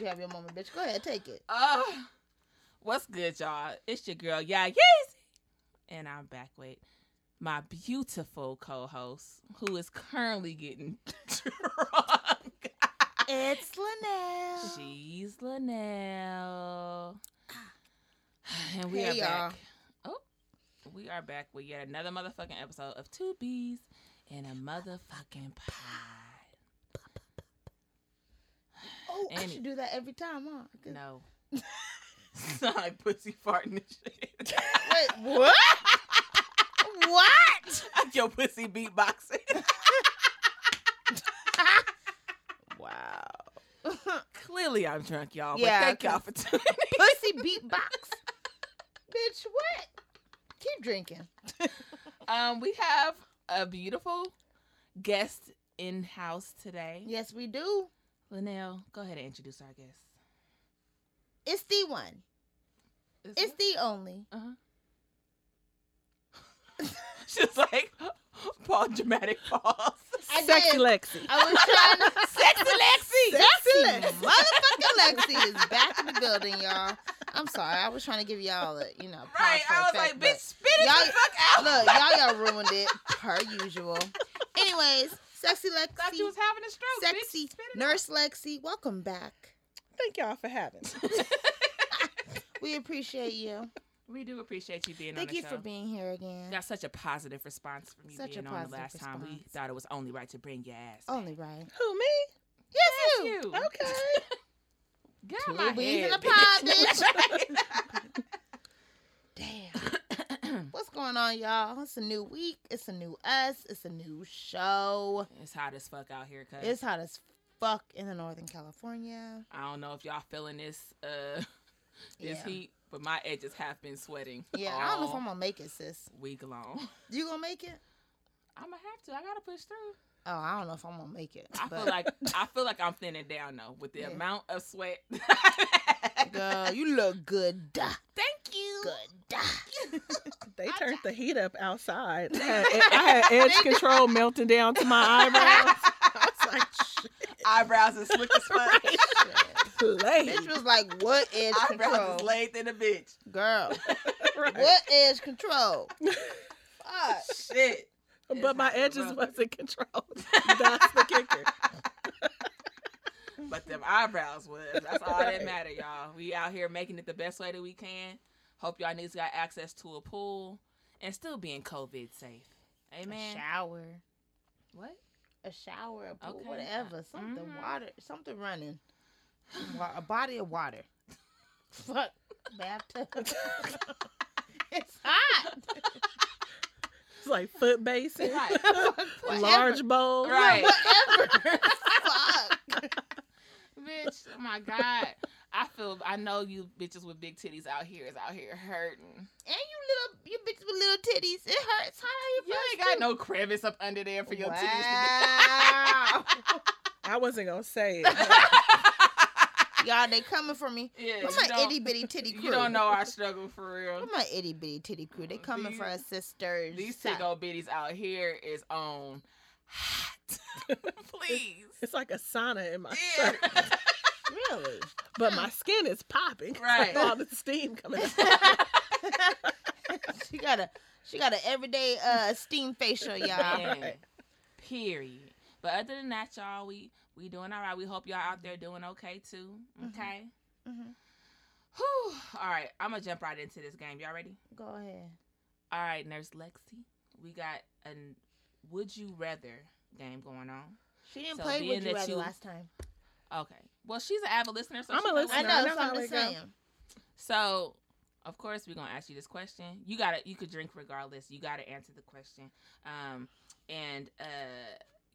you have your moment, bitch. Go ahead, take it. Uh, what's good, y'all? It's your girl, yeah, yes, and I'm back with my beautiful co-host who is currently getting drunk. It's Linnell. She's Linnell. And we Hey, are y'all. back. Oh, we are back with yet another motherfucking episode of Two Bees and a motherfucking pie. Oh, I should do that every time, huh? No. Sound like pussy farting and shit. Wait, what? what? your pussy beatboxing. Wow. Clearly I'm drunk, y'all. But Yeah, thank y'all for tuning. Pussy beatbox. Bitch, what? Keep drinking. Um, we have a beautiful guest in house today. Yes, we do. Linnell, go ahead and introduce our guest. It's the one. Is It's it? the only. Uh-huh. She's like Paul dramatic pause. I Sexy did. Lexi. I was trying to. Sexy Lexi. Sexy Lexi. motherfucking Lexi is back in the building, y'all. I'm sorry. I was trying to give y'all a, you know, Right. I was effect, like, but- bitch, spit it the fuck out. Look, y'all, y'all ruined it per usual. Anyways, sexy Thought you was Lexi, having a stroke. sexy Spit it nurse Lexi, welcome back. Thank y'all for having me. We appreciate you. we do appreciate you being on Thank you show. for being here again. Got such a positive response from you Such a being on the positive last time. We thought it was only right to bring your ass. Only right. Who me? Yes, Yes, you. you. Okay. Get Two out my bees in head, a pod, bitch. Damn. What's going on, y'all? It's a new week. It's a new us. It's a new show. it's hot as fuck out here, cuz. It's hot as fuck in the Northern California. I don't know if y'all feeling this uh this Yeah. heat, but my edges have been sweating. Yeah, I don't know if I'm gonna make it, sis. week long. You gonna make it? I'm gonna have to. I gotta push through. Oh, I don't know if I'm gonna make it. I but feel like I feel like I'm thinning down though with the Yeah. amount of sweat. girl, you look good. Thank you. Good. They turned the heat up outside. I had, I had edge control melting down to my eyebrows. I was like, shit. Eyebrows is slick as fuck. Play. Bitch was like, what edge Eyebrows control? is laid than a bitch. Girl, Right. what edge control? Fuck. Shit. But my edges rough. wasn't controlled. That's the kicker. But them eyebrows was. That's all that Right. matter, y'all. We out here making it the best way that we can. Hope y'all niggas got access to a pool and still being COVID safe. Amen. A shower. What? A shower, a pool, Okay. whatever. Something Mhm. water, something running. A body of water. Fuck. Bathtub. it's hot. It's like foot basin, Right. Large bowl. Right. Whatever. Fuck. Bitch, oh my God. I feel, I know you bitches with big titties out here is out here hurting. And you little, you bitches with little titties. It hurts. How You you ain't got no crevice up under there for your wow. titties. I wasn't gonna say it. Y'all, they coming for me. yeah, What's you my itty bitty titty crew? You don't know our struggle for real. What's my itty bitty titty crew? They coming for us sisters. These big old bitties out here is on hot. Please. It's like a sauna in my Yeah. shirt, Really? but my skin is popping. Right. all the steam coming. out. she got a she got an everyday uh steam facial, y'all. Man. Period. But other than that, y'all, we we doing all right. We hope y'all out there doing okay too. Okay. Mhm. Whew. All right, I'm gonna jump right into this game. Y'all ready? Go ahead. All right, Nurse Lexi, we got a Would You Rather game going on. She didn't So play being with you rather you- last time. Okay. Well, she's an avid listener, so I'm a listener. I know, know so I'm it just go. saying. So, of course, we're gonna ask you this question. You gotta, you could drink regardless. You gotta answer the question. Um, and uh,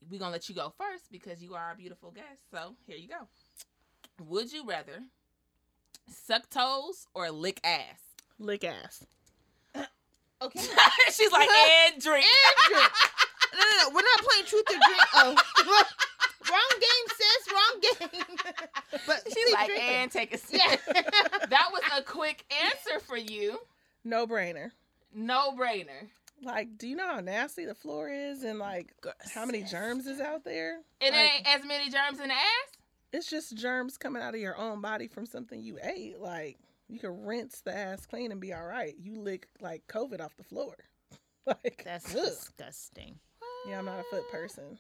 we're gonna let you go first because you are our beautiful guest. So here you go. Would you rather suck toes or lick ass? Lick ass. Okay. She's like, and drink. And drink. No, no, no. We're not playing truth or drink. Oh, wrong game, sis. Wrong game. but She's like, drinking. and take a sip. yeah. That was a quick answer for you. No brainer. No brainer. Like, do you know how nasty the floor is and like how many germs is out there? And there Like- ain't as many germs in the ass. It's just germs coming out of your own body from something you ate. Like, you can rinse the ass clean and be all right. You lick like COVID off the floor. like, That's ugh. disgusting. yeah, I'm not a foot person.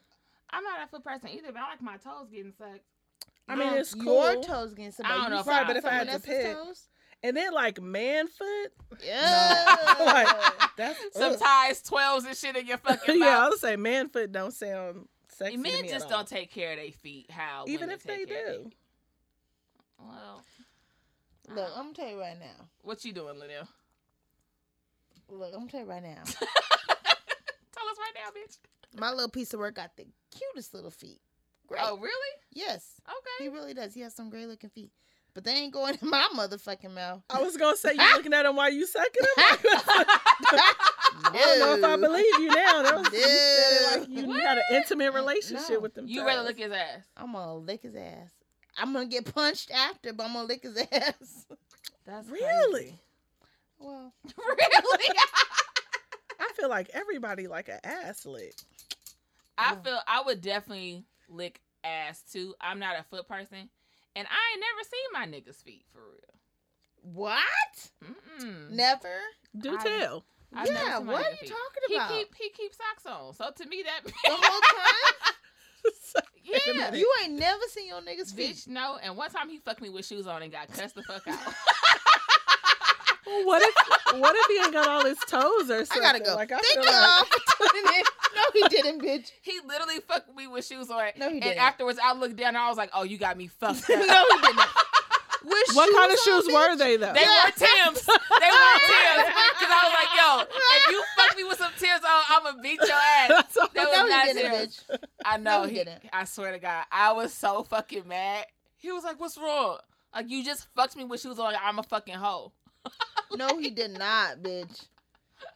I'm not a foot person either, but I like my toes getting sucked. I mean, Um, it's Your cool. toes getting sucked. I don't somebody. know You if suck I- Right, but if I had to pick- toes? And then like man foot, Yeah. like that's Some ties, twelves, and shit in your fucking yeah, I mouth. would say man foot don't sound sexy. to Men me just at all. don't take care of their feet. How even if they take care do. Well, Look, I'm gonna tell you right now. what you doing, Linnell? Look, I'm gonna tell you right now. Tell us right now, bitch. My little piece of work got the cutest little feet. Great. Oh, really? Yes, Okay. he really does. He has some great looking feet, but they ain't going in my motherfucking mouth. I was gonna say you looking at him while you sucking him. I don't know if I believe you now. That was, you said it like you No. had an intimate relationship No. with them. You rather toes. lick his ass. I'm gonna lick his ass. I'm gonna get punched after, but I'm gonna lick his ass. That's really? Well, really? I feel like everybody like an ass lick. I Yeah. feel I would definitely lick ass too. I'm not a foot person, and I ain't never seen my niggas' feet for real. what? Mm-mm. Never. Do I- tell. I've yeah. What are you feet. talking He about? keep he keep socks on. So to me that the whole time. yeah. You ain't never seen your niggas feet. Bitch, no. And one time he fucked me with shoes on and got cussed the fuck out. what if what if he ain't got all his toes or something? I gotta go. Like I Thank feel you like all for tuning in. No, he didn't, bitch. he literally fucked me with shoes on. No, he and didn't. And afterwards I looked down and I was like, oh, you got me fucked no, he didn't. With what kind of shoes on, were bitch? they though? They Yeah. were Tim's. They were Tim's. Because I was like, yo, if you fuck me with some Tim's oh, on, I'm going to beat your ass. That was No, he not didn't, Tim's. bitch. I know. No, he he, didn't. I swear to God. I was so fucking mad. He was like, what's wrong? Like, you just fucked me with shoes on. I'm a fucking hoe. No, he did not, bitch.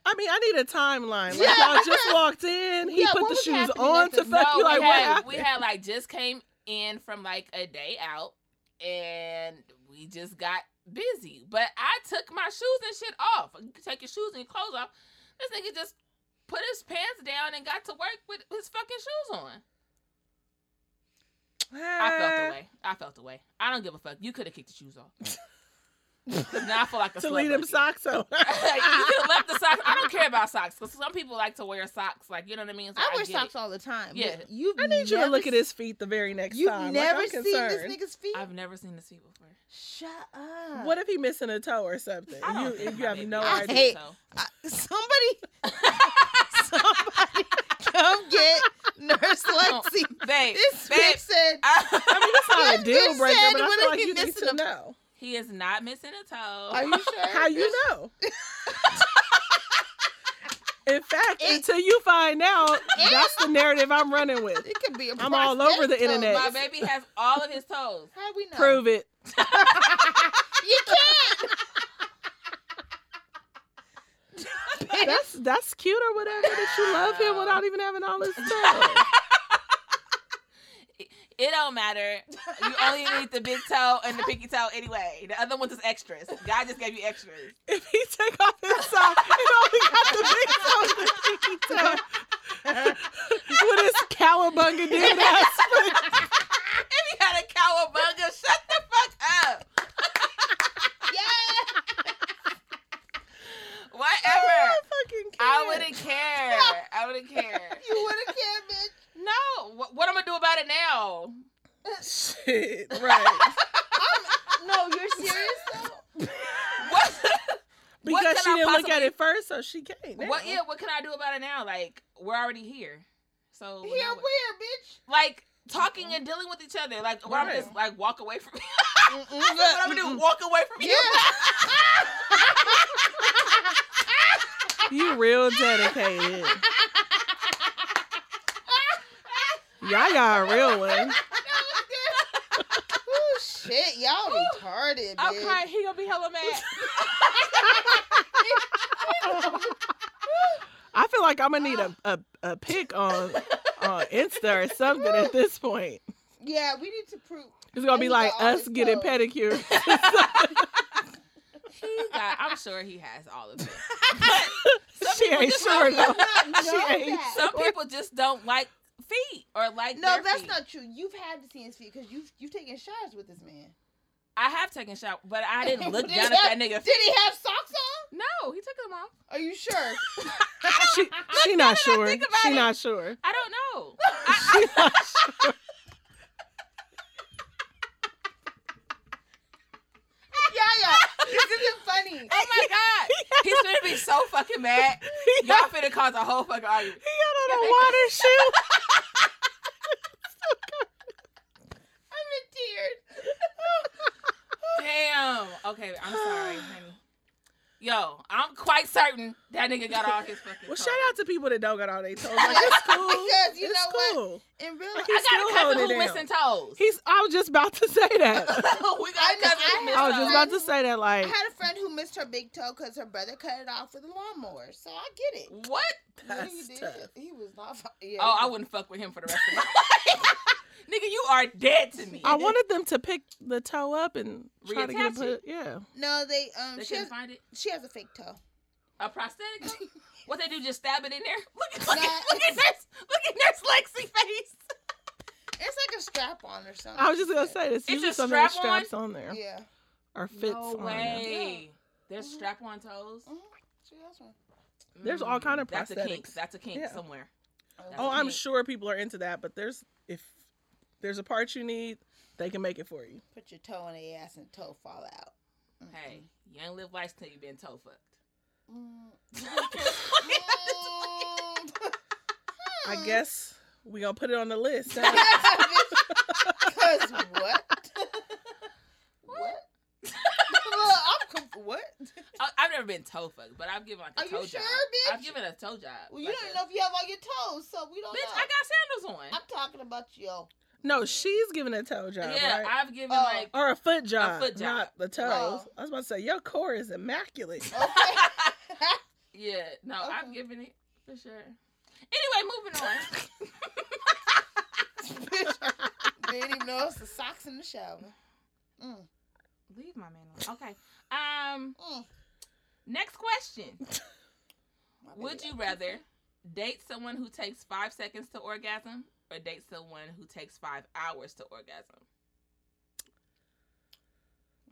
I mean, I need a timeline. Like Yeah. y'all just walked in, he Yeah, put the shoes on to fuck no, you. Like we, what had, happened? we had like just came in from like a day out and we just got busy. But I took my shoes and shit off. You take your shoes and your clothes off. This nigga just put his pants down and got to work with his fucking shoes on. I felt the way. I felt the way. I don't give a fuck. You could have kicked the shoes off. 'Cause now I feel like a to slut leave them socks on. Like, you could left the socks. I don't care about socks because some people like to wear socks. Like you know what I mean. So I wear socks it. all the time. Yeah. you've I need you to never look at his feet the very next time. You've never like, I'm seen this nigga's feet. I've never seen the seat before. Shut up. What if he missing a toe or something? I don't You, think you my have no I idea. hate- I- somebody, somebody, come get Nurse Lexi. Babe, This babe, bitch said, I mean, it's not a This deal bitch breaker, but I what feel if like he you need to know. He is not missing a toe. "Are you sure?" How you know? In fact, It- until you find out, that's the narrative I'm running with. It could be a I'm all over the prosthetic toe. internet. My baby has all of his toes. How we know? Prove it. You can't. That's that's cute or whatever that you love him without even having all his toes. It don't matter. You only need the big toe and the pinky toe anyway. The other one's is extras. God just gave you extras. If he take off his sock, he only got the big toe and the pinky toe. With his cowabunga dude ass. If he had a cowabunga, shut the fuck up. yeah. Whatever. fucking I wouldn't care. I wouldn't care. You wouldn't care, bitch. No. What, what am I gonna do about it now? Shit, right. No, you're serious though. What? What Because can she I didn't look at it first, so she can't. now. What? Yeah. What can I do about it now? Like we're already here. So Here, now where, what- bitch? like talking and dealing with each other. Like where I'm just like walk away from. Mm-mm. what I'm gonna do? Walk away from you? You real dedicated. Yaya a real one. Oh shit, y'all retarded, I'm bitch. crying. He gonna be hella mad. I feel like I'm gonna need a, a, a pic on on Insta or something at this point. Yeah, we need to prove. It's gonna be like us getting toes. pedicures. He got. I'm sure he has all of it. She ain't sure don't- though. She ain't. Some people just don't like feet or like No, their that's feet. not true. You've had to see his feet because you've you've taken shots with this man. I have taken shower, but I didn't look Did down he at that nigga. Did he have socks on? No, he took them off. Are you sure? she, she not sure. think about She it. not sure. I don't know. She not sure. yeah, yeah. This isn't funny. Oh my god, he's gonna be so fucking mad. Y'all finna cause a whole fucking argument. he got on a water shoe. I'm in tears. Damn. Okay, I'm sorry, honey. Yo, I'm quite certain that nigga got all his fucking. Well, toes. shout out to people that don't got all their toes. Like, it's cool. Because you it's know what? cool. In real Like, life, I got a cousin holding who it missing down. toes. He's. I was just about to say that. we got I a cousin I who I was just about to say that. Like, I had a friend who missed her big toe because her brother cut it off with a lawnmower. So I get it. What? Yeah, That's he did. tough. He was not. Yeah, Oh, I wouldn't fuck with him for the rest of my life. Nigga, you are dead to me. I wanted them to pick the toe up and try to get it Reattach put. it? Yeah. No, they um. They She has, find it. she has a fake toe. A prosthetic? toe? what they do? Just stab it in there? Look at look Nah, at look at nurse look at nurse Lexi face. It's like a strap on or something. I was just gonna say this. It's Usually a strap-on? straps on there Yeah. or fits no on there. way. There's Mhm. strap-on toes. Mhm. She has one. There's all kind of prosthetics. That's a kink. That's a kink Yeah. somewhere. That's Oh, I'm sure people are into that, but there's if there's a part you need, they can make it for you. Put your toe in the ass and toe fall out. Mm-mm. Hey, you ain't live life till you been toe fucked. Mm. I Hmm. guess we gonna put it on the list. huh? Cause what? what? well, I'm conf- what? I, I've never been toe fucked, but I've given like a Are you toe sure, job. bitch? I've given a toe job. Well, you like don't even a- know if you have all your toes, so we don't Bitch, know. I got sandals on. I'm talking about yo. No, she's giving a toe job, yeah, right? I've given Oh. like or a foot job, foot job. not the toes. I was about to say your core is immaculate. Okay. yeah, no, I've Okay. given it for sure. Anyway, moving on. Bitch, they didn't even know it's the socks in the shower. Mm, Leave my man alone. Okay. Um, mm. next question. Would you rather date someone who takes five seconds to orgasm or date someone who takes five hours to orgasm?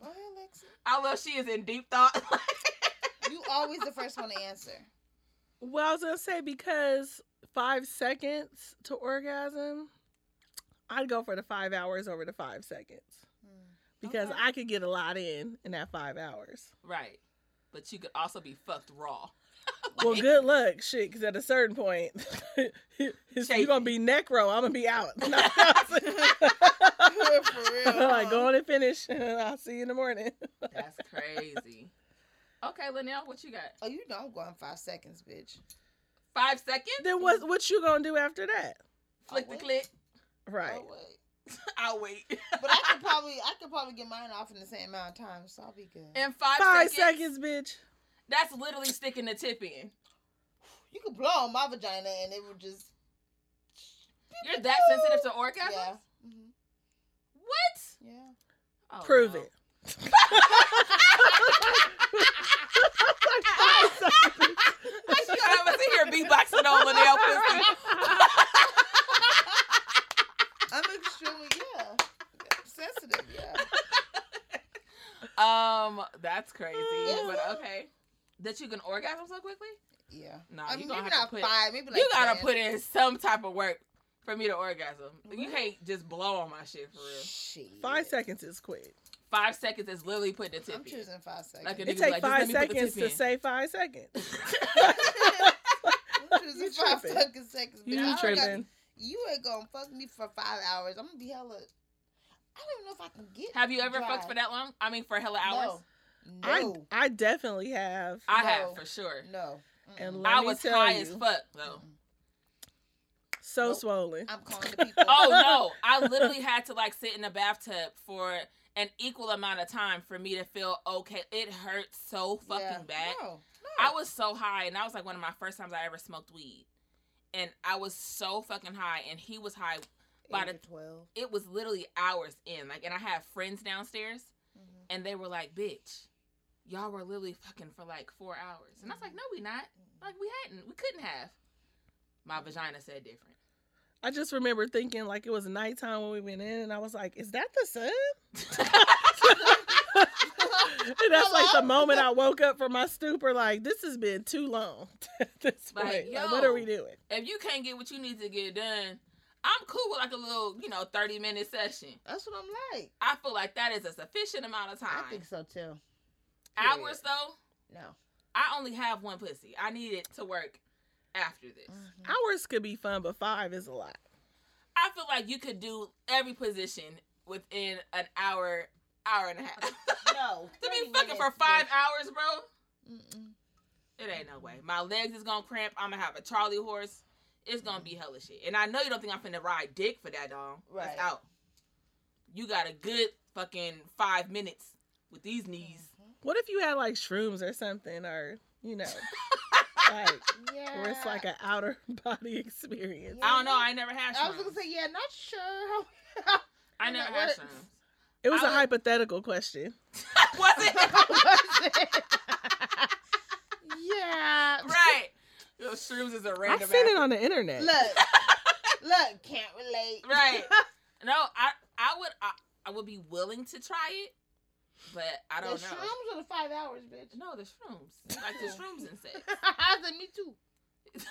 Go ahead, Lexi. I love she is in deep thought. You always the first one to answer. Well, I was gonna say because five seconds to orgasm, I'd go for the five hours over the five seconds Hmm. because Okay. I could get a lot in in that five hours. right. But you could also be fucked raw. Well, good luck, shit. Because at a certain point, you're gonna be necro. I'm gonna be out. For real, like huh? go on and finish. I'll see you in the morning. That's crazy. Okay, Linnell, what you got? Oh, you know I'm going five seconds, bitch. Five seconds? then what? What you gonna do after that? Flick the I'll clit. Right. Oh, wait. I'll wait. But I could probably, I could probably get mine off in the same amount of time, so I'll be good. In five, Five seconds, seconds, bitch. That's literally sticking the tip in. You could blow on my vagina and it would just, You're that sensitive to orgasms? yeah, Mm-hmm. What? yeah. Oh, Prove no. it. Like she gonna have us in here beatboxing on Linnell pussy. I'm extremely, yeah, sensitive, yeah. Um, that's crazy. Yeah. But okay. That you can orgasm so quickly? Yeah. Nah, I you mean, gonna maybe have to not put five, maybe like you gotta 10. put in some type of work for me to orgasm. You can't just blow on my shit for real. Shit. Five seconds is quick. Five seconds is literally putting the tip I'm in. choosing five seconds. Like It nigga takes like, five let me seconds to in. say five seconds. I'm choosing You five tripping. fucking seconds. bitch. You don't got- tripping? You ain't gonna fuck me for five hours. I'm gonna be hella. I don't even know if I can get. Have you ever dry. fucked for that long? I mean, for hella hours? No. I No. I definitely have. I No. have for sure. no. Mm-mm. And let I me was tell high you, as fuck though. so Nope. swollen. I'm calling the people. Oh no, I literally had to like sit in the bathtub for an equal amount of time for me to feel okay. It hurt so fucking Yeah. bad. No. no. I was so high, and that was like one of my first times I ever smoked weed. And I was so fucking high, and he was high. by the- twelve. It was literally hours in. Like, and I had friends downstairs, Mhm. and they were like, "Bitch, y'all were literally fucking for like four hours. And I was like, mm-hmm. no, we not. Mm-hmm. Like we hadn't. We couldn't have. My vagina said different. I just remember thinking like it was nighttime when we went in, and I was like, "Is that the sun?" and that's like the moment I woke up from my stupor. Like this has been too long. this Like, point, Like, what are we doing? if you can't get what you need to get done, I'm cool with like a little, you know, 30 minute session. That's what I'm like. I feel like that is a sufficient amount of time. I think so too. Hours though, No. I only have one pussy. I need it to work after this. Mhm. Hours could be fun, but five is a lot. I feel like you could do every position within an hour, hour and a half. No. to be fucking for five bitch. hours, bro. Mm-mm. It ain't no way. My legs is gonna cramp. I'm gonna have a Charlie horse. It's gonna be hella shit. And I know you don't think I'm finna ride dick for that dog. Right. It's out. You got a good fucking five minutes with these knees. What if you had like shrooms or something, or you know, like Yeah. where it's like an outer body experience? I don't know. I never had Shrooms. I was shrooms. gonna say, yeah, not sure how. I never that had works. shrooms. It was I a would- hypothetical question. Was it? yeah. right. Yo, shrooms is a I've random. seen ass- it on the internet. Look, look, can't relate. Right. No, I I would I, I would be willing to try it, but I don't know. The shrooms or the five hours, bitch. No, the shrooms. Like the shrooms and sex. I said me too.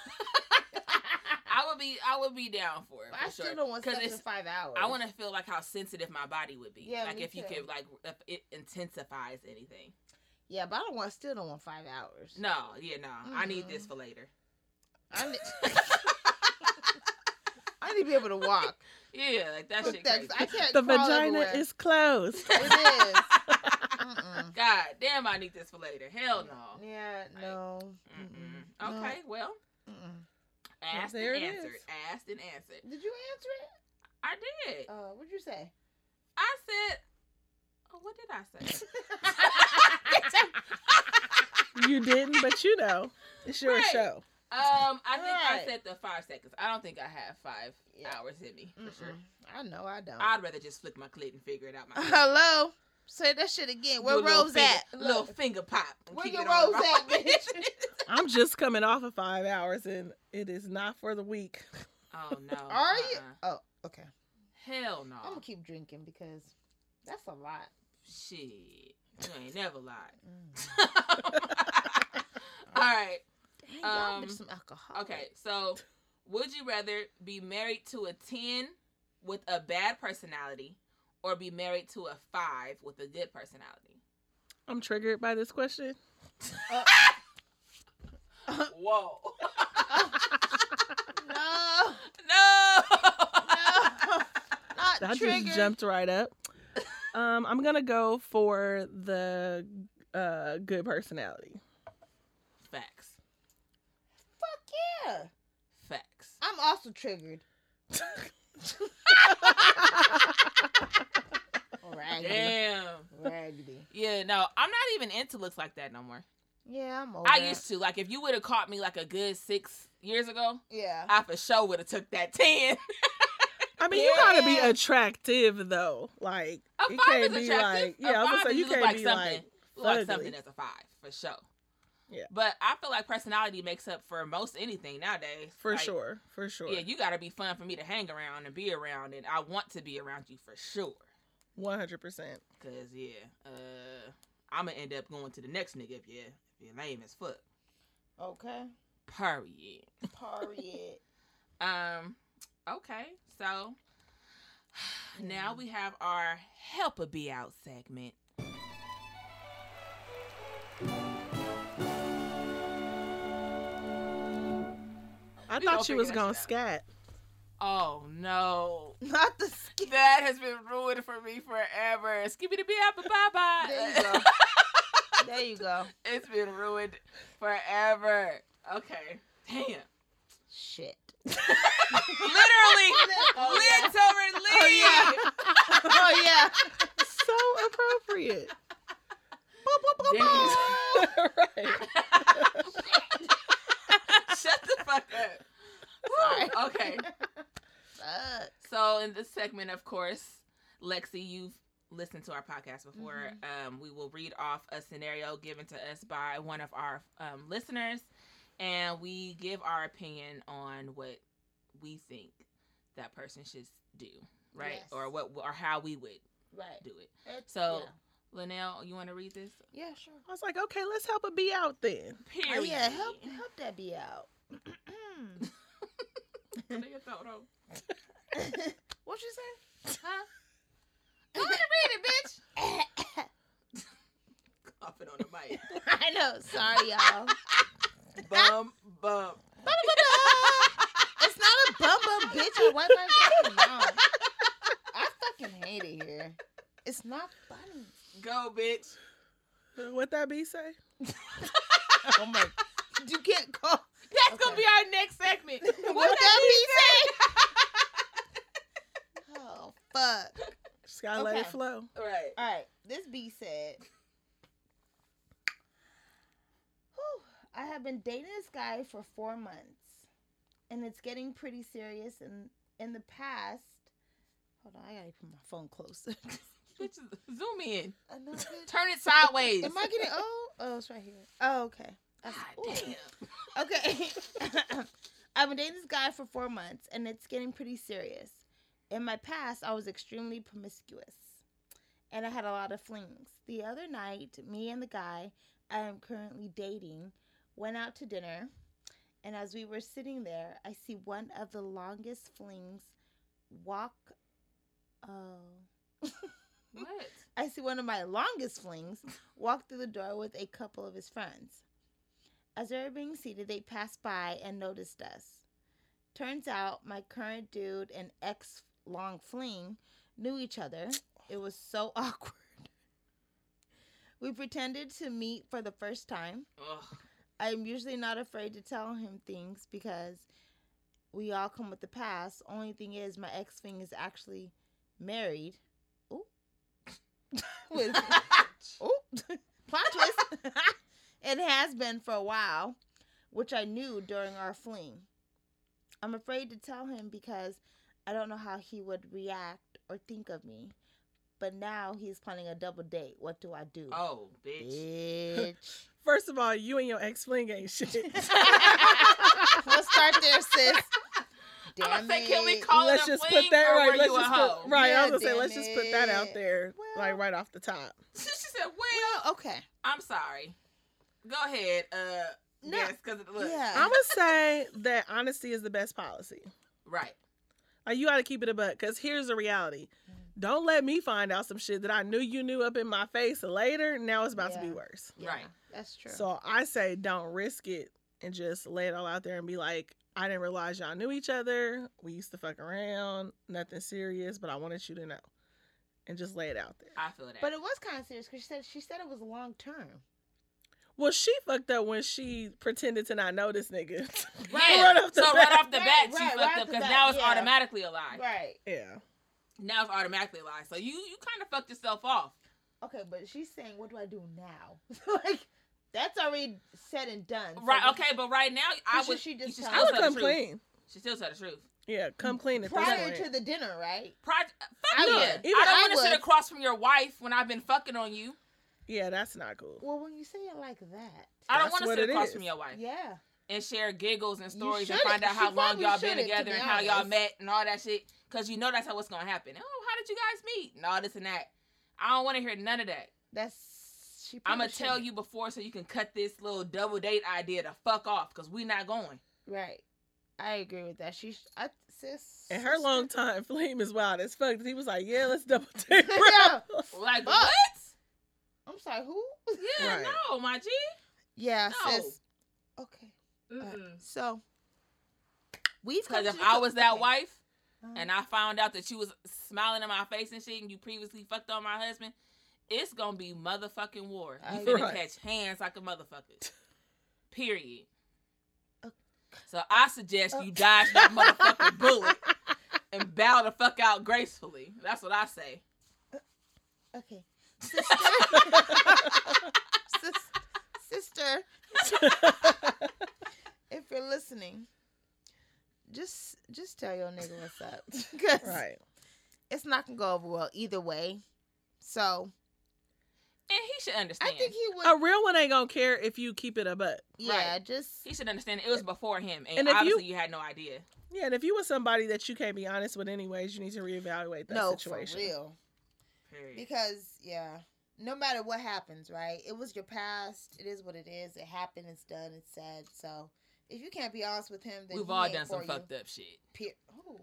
I would be I would be down for it. But I For still sure. don't want 'Cause sex in it's- five hours. I want to feel like how sensitive my body would be. Yeah, like me if you could like if it intensifies anything. Yeah, but I don't want. Still don't want five hours. No, yeah, no. I need this for later. I need, I need to be able to walk. yeah, like that shit That's- crazy. I can't. the crawl vagina everywhere. is closed. It is. God damn, I need this for later. Hell no. Yeah. No. Mm-mm. Mm-mm. Okay, well, No. Mm-mm. asked there and it answered. is. Asked and answered. Did you answer it? I did. Uh, what'd you say? I said, oh, what did I say? you didn't, but you know, it's your Right. show. Um, I think I said the five seconds. I don't think I have five Yeah. hours in me for sure. Mm-mm. I know. I don't. I'd rather just flick my clit and figure it out myself. Hello. Say that shit again. Where Do a little Rose finger- at? Little Look. finger pop. Where keep your Rose at, bitch? I'm just coming off of five hours, and it is not for the week. oh no. Are you? Uh-uh. Oh, okay. Hell no. I'm gonna keep drinking because that's a lot. Shit. You ain't never lied. Mm. All right. Dang, y'all Um, some alcohol. Okay. So, would you rather be married to a 10 with a bad personality or be married to a 5 with a good personality? I'm triggered by this question. Whoa. No, no. no, not That triggered. just jumped right up. Um, I'm gonna go for the uh, good personality. Facts. Fuck yeah. Facts. I'm also triggered. Raggedy. Damn. Raggedy. Yeah, no, I'm not even into looks like that no more. Yeah, I'm over I that. used to. Like, if you would have caught me like a good six years ago, Yeah. I for sure would have took that 10. I mean, you gotta be attractive though. Like A it five can't is be attractive. like A yeah. I was five gonna say you look can't like be something. like Look like something that's a five for sure. Yeah. But I feel like personality makes up for most anything nowadays. for Like, sure, for sure. Yeah, you got to be fun for me to hang around and be around, and I want to be around you for sure. One hundred percent. Cause yeah, uh, I'm gonna end up going to the next nigga if you if you're lame as fuck. Okay. Period. Period. Um. Okay, so now we have our help a be out segment. I thought gonna was gonna scat. Oh no. Not the skin. That has been ruined for me forever. Skippy to be up, bye bye. There you go. There you go. it's been ruined forever. Okay. Damn. Shit. Literally, Oh, yeah. literally. Oh, yeah. Oh yeah. So appropriate. Damn. right. Shut the fuck up. Sorry. Okay. Fuck. So in this segment, of course, Lexi, you've listened to our podcast before, Mm-hmm. um, we will read off a scenario given to us by one of our um, listeners, and we give our opinion on what we think that person should do, right? Yes. Or what or how we would Right. do it. It's- So, Linnell, you want to read this? yeah, yeah sure. I was like, okay, let's help it be out then. Period. Oh, yeah, help help that be out. Mm. what you say? Huh? Go ahead and read it, bitch. Coughing on the mic. I know. Sorry, y'all. bum, bum. it's not a bum bum bitch. I wipe my fucking mouth. I fucking hate it here. It's not funny. Go, bitch. Uh, what that be say? Oh my! You can't call. That's gonna be our next segment. What, What that that be say? Oh fuck! Just gotta let it flow. be? right. All right, this B said, I have been dating this guy for four months, and it's getting pretty serious. And in the past, hold on, I gotta put my phone closer. Bitch, zoom in. Uh, I. Turn it sideways. Am I getting? Oh, oh, it's right here. Oh, okay. God damn. Okay. I've been dating this guy for four months and it's getting pretty serious. In my past, I was extremely promiscuous and I had a lot of flings. The other night, me and the guy I am currently dating went out to dinner. And as we were sitting there, I see one of the longest flings walk. Oh. What? I see one of my longest flings walk through the door with a couple of his friends. As they were being seated, they passed by and noticed us. Turns out my current dude and ex long fling knew each other. It was so awkward. We pretended to meet for the first time. Ugh. I'm usually not afraid to tell him things because we all come with the past. Only thing is, my ex fling is actually married. Ooh. With oh, plot twist. it has been for a while, which I knew during our fling. I'm afraid to tell him because I don't know how he would react or think of me. But now he's planning a double date. What do I do? oh, bitch. Bitch. First of all, you and your ex fling ain't shit. Let's start there, sis. Damn I'm gonna say, can we it. call let's it a just fling put that or right. were Let's you a just put, right. I was gonna say, let's just put that out there, Well- like right off the top. she said, well, Well, okay. I'm sorry. Go ahead. Uh, No. yes, because look. Yeah. I'm gonna say that honesty is the best policy. Right. Like you got to keep it a buck. Cause here's the reality: don't let me find out some shit that I knew you knew up in my face later. Now it's about to be worse. Yeah, Right. That's true. So I say don't risk it and just lay it all out there and be like, I didn't realize y'all knew each other. We used to fuck around, nothing serious, but I wanted you to know, and just lay it out there. I feel that. but it was kind of serious because she said she said it was long term. Well, she fucked up when she pretended to not know this nigga. yeah. right off the so bat. right off the Right, bat, she right, fucked right up because now it's yeah. automatically a lie. Right. yeah. Now it's automatically a lie. So you you kind of fucked yourself off. Okay, but she's saying, what do I do now? like that's already said and done. So Right. Okay. But right now, I should would. she just should tell I still would tell come clean. She still tell the truth. Yeah, come clean at this Prior point. to the dinner, right? Proj- fuck I yeah. would. Even I don't want to sit across from your wife when I've been fucking on you. yeah, that's not cool. Well, when you say it like that, I don't want to sit across is. from your wife yeah. and share giggles and stories and find out She how long y'all been shouldn't, to together be and how y'all met and all that shit. Cause you know that's how what's gonna happen. Oh, how did you guys meet? And all this and that. I don't want to hear none of that. That's she. I'm gonna probably tell you before so you can cut this little double date idea to fuck off. Cause we not going. Right. I agree with that. She, I, sis. And her long time flame is wild as fuck. He was like, "Yeah, let's double take." Yeah. Like Fuck. what? I'm sorry. Who? Yeah, Right. no, my G. Yeah, No. sis. Okay. alright. So we've Because if the I was that okay. wife Uh-huh. and I found out that she was smiling in my face and shit, and you previously fucked on my husband, it's gonna be motherfucking war. You I- finna Right. catch hands like a motherfucker. Period. Okay. So I suggest Uh. you dodge that motherfucking bullet and bow the fuck out gracefully. That's what I say. Okay. Sister. Sister. if you're listening, just just tell your nigga what's up. 'Cause right. it's not gonna go over well either way. So And he should understand. I understand. think he would. A real one ain't gonna care if you keep it a butt. yeah, Right. just he should understand it was before him, and, And if you- obviously you, had no idea. Yeah, and if you were somebody that you can't be honest with anyways, you need to reevaluate that no situation. for real. Period. Because yeah, no matter what happens, right? It was your past. It is what it is. It happened. It's done. It's sad. So if you can't be honest with him, then We've he all ain't done some you. fucked up shit. Pe- oh,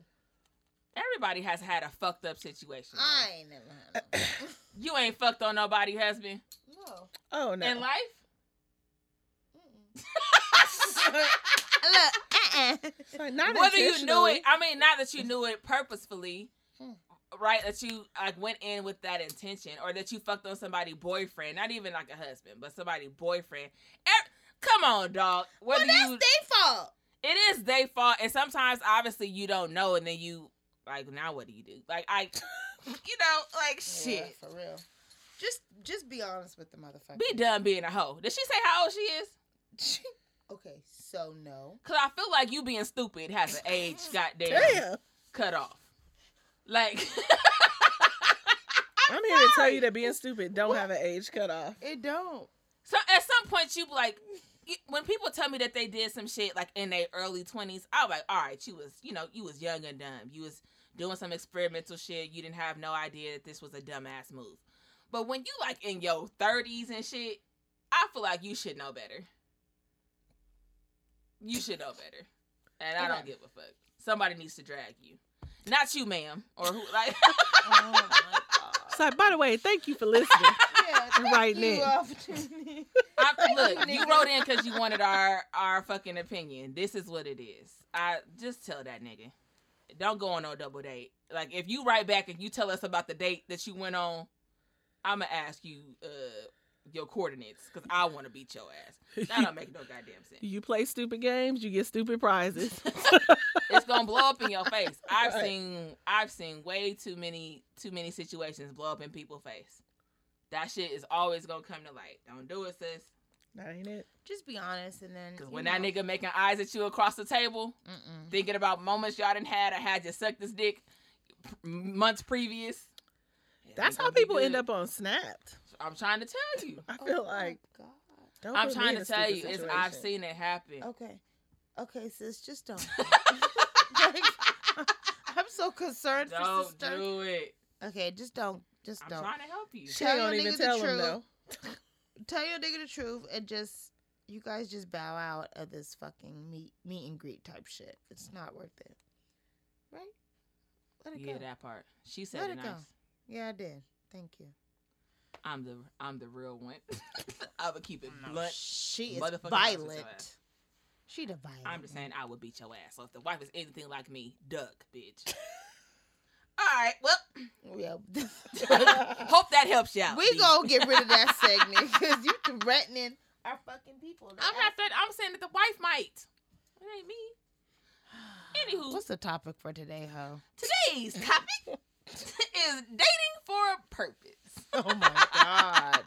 Everybody has had a fucked up situation. though. I ain't never had. no. You ain't fucked on nobody, husband, no. Oh no. in life. Look, uh-uh. It's like, not Whether you knew it, I mean, not that you knew it purposefully, Hmm. right? That you like went in with that intention, or that you fucked on somebody boyfriend, not even like a husband, but somebody boyfriend. Er- come on, dog. Whether Well, that's you, their fault. it is their fault, and sometimes obviously you don't know, and then you like, now what do you do? Like I, you know, like Yeah, shit. for real. Just, just be honest with the motherfucker. Be done being a hoe. Did she say how old she is? okay, so no. Cause I feel like you being stupid has an age, goddamn, Damn. cut off. Like, I'm here to tell you that being stupid don't have an age cut off. It don't. so at some point you like, when people tell me that they did some shit like in their early twenties, I was like, all right, you was, you know, you was young and dumb. You was doing some experimental shit. You didn't have no idea that this was a dumbass move. But when you like in your thirties and shit, I feel like you should know better. You should know better, and I don't give a fuck. Somebody needs to drag you, not you, ma'am, or who like. Oh my god. So, by the way, thank you for listening. Yeah, thank Right you, now. I, look, you wrote in because you wanted our our fucking opinion. This is what it is. I just tell that nigga, don't go on no double date. Like if you write back and you tell us about the date that you went on, I'm gonna ask you uh your coordinates because I want to beat your ass. That don't make no goddamn sense. You play stupid games, you get stupid prizes. It's gonna blow up in your face. I've Right. seen I've seen way too many too many situations blow up in people's face. That shit is always gonna come to light. Don't do it, sis. That ain't it. Just be honest, and then Because when know. that nigga making eyes at you across the table, Mm-mm. thinking about moments y'all didn't had or had you sucked this dick months previous. yeah, That's how people end up on Snapped. I'm trying to tell you. I Oh feel my like God. don't I'm trying to tell stupid you. It's, I've seen it happen. Okay, okay, sis, just don't. Like, I'm so concerned Don't sister. do it. Okay, just don't, just I'm don't. trying to help you. She Tell don't your even nigga the tell them truth. though. Tell your nigga the truth and just you guys just bow out of this fucking meet meet and greet type shit. It's not worth it, right? Let it Yeah, go. that part. She said Let it it nice. go. Yeah, I did. Thank you. I'm the I'm the real one. I would keep it oh, blunt. she is motherfucking honest with your violent. She the violent. I'm just saying I would beat your ass. So if the wife is anything like me, duck, bitch. All right. Well, Yeah. hope that helps you out. we gonna get rid of that segment because you threatening our fucking people. to I'm ask- not that. I'm saying that the wife might. It ain't me. Anywho, What's the topic for today, ho? today's topic is dating for a purpose. Oh my god.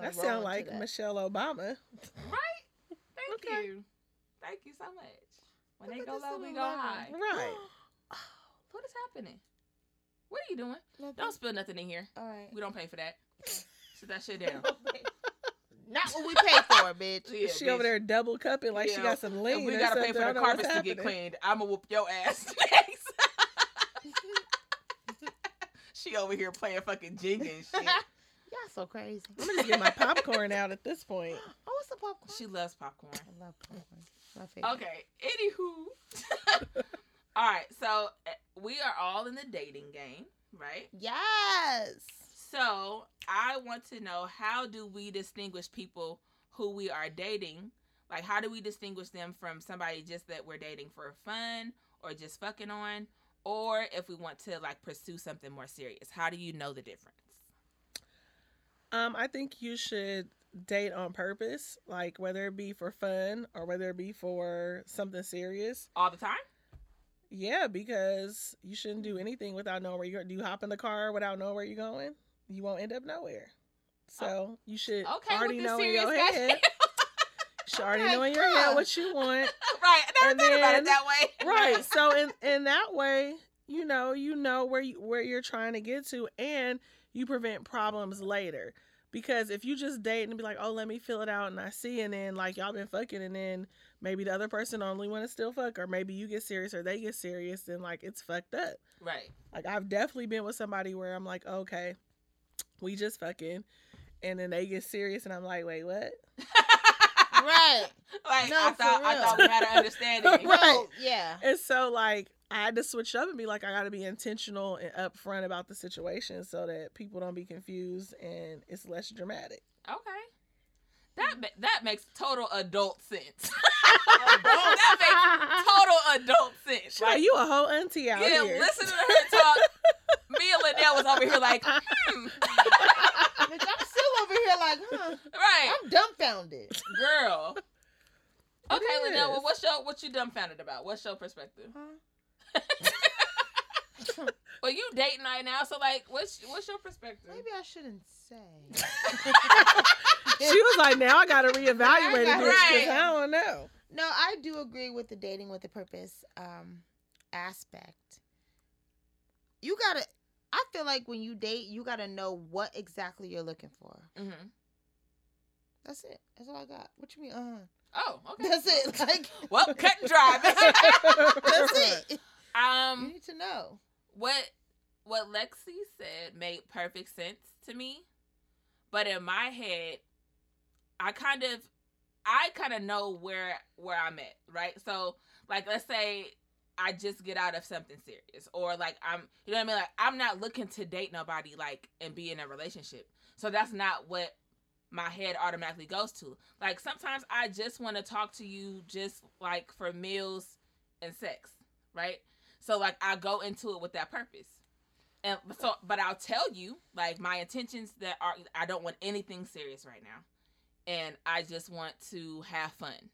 That sound like Michelle Obama. Right? Thank Okay. you. Thank you so much. When Look they go this low, we go high. Right. What is happening? What are you doing? Nothing. Don't spill nothing in here. All right. We don't pay for that. Sit that shit down. Not what we pay for, bitch. Yeah, she over there double cupping like she got some lean. And we or gotta pay something. for I the don't know what's carpets to get happening. cleaned. I'ma whoop your ass next. she over here playing fucking Jenga and shit. Y'all so crazy. I'm gonna just get my popcorn out at this point. Oh, what's the popcorn? She loves popcorn. I love popcorn. My favorite. Okay. Anywho. all right. So we are all in the dating game, right? Yes. So I want to know how do we distinguish people who we are dating? Like, how do we distinguish them from somebody just that we're dating for fun or just fucking on? Or if we want to like pursue something more serious, how do you know the difference? Um, I think you should date on purpose, like whether it be for fun or whether it be for something serious. All the time? Yeah, because you shouldn't do anything without knowing where you're going. Do you hop in the car without knowing where you're going? You won't end up nowhere. So oh, you should Okay, already know in your head. should already know in your head what you want. right. I never And thought about it that way. Right. So in in that way, you know, you know where you, where you're trying to get to, and you prevent problems later. Because if you just date and be like, oh, let me fill it out and I see, and then like y'all been fucking, and then maybe the other person only want to still fuck, or maybe you get serious or they get serious, then like it's fucked up. Right. Like I've definitely been with somebody where I'm like, okay, we just fucking, and then they get serious, and I'm like, wait, what? Right. Like No, I thought I thought we had an understanding. Right. No, yeah. And so like I had to switch up and be like, I got to be intentional and upfront about the situation so that people don't be confused and it's less dramatic. Okay. That ma- that makes total adult sense. Adult. that makes total adult sense. She's like, you a whole auntie out yeah, here. listen to her talk. Me and Linnell was over here like, hmm, Bitch, I'm still over here like, huh? right, I'm dumbfounded. girl. Okay, It Linnell, well, what's your what you dumbfounded about? What's your perspective? Huh? Well, you dating right now, so like, what's what's your perspective? Maybe I shouldn't say. she was like, now I got to reevaluate it Right. because I don't know. No, I do agree with the dating with a purpose um aspect. You gotta I feel like when you date, you gotta know what exactly you're looking for. hmm That's it. That's all I got. What you mean? Uh huh. Oh, okay. That's it. Like Well, cut and dry. that's it. Um, You need to know. What what Lexi said made perfect sense to me, but in my head, I kind of, I kind of know where where I'm at, right? So, like, let's say I just get out of something serious, or like I'm, you know what I mean? Like, I'm not looking to date nobody, like, and be in a relationship. So that's not what my head automatically goes to. Like, sometimes I just want to talk to you, just like for meals and sex, right? So like I go into it with that purpose. And so but I'll tell you like my intentions that are I don't want anything serious right now. And I just want to have fun.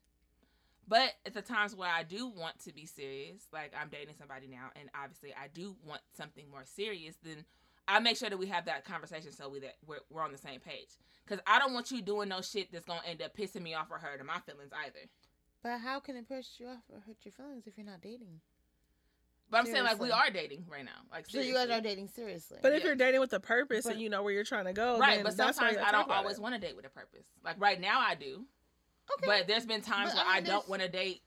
But at the times where I do want to be serious, like I'm dating somebody now and obviously I do want something more serious, then I make sure that we have that conversation so we that we're, we're on the same page. Cause I don't want you doing no shit that's gonna end up pissing me off or hurting my feelings either. But how can it piss you off or hurt your feelings if you're not dating? But I'm saying like we are dating right now. Like So you guys are dating seriously. But if Yes. you're dating with a purpose But- and you know where you're trying to go, right then but that's why sometimes i don't always want to date with a purpose like right now i do okay. but there's been times But, where I i, don't want to date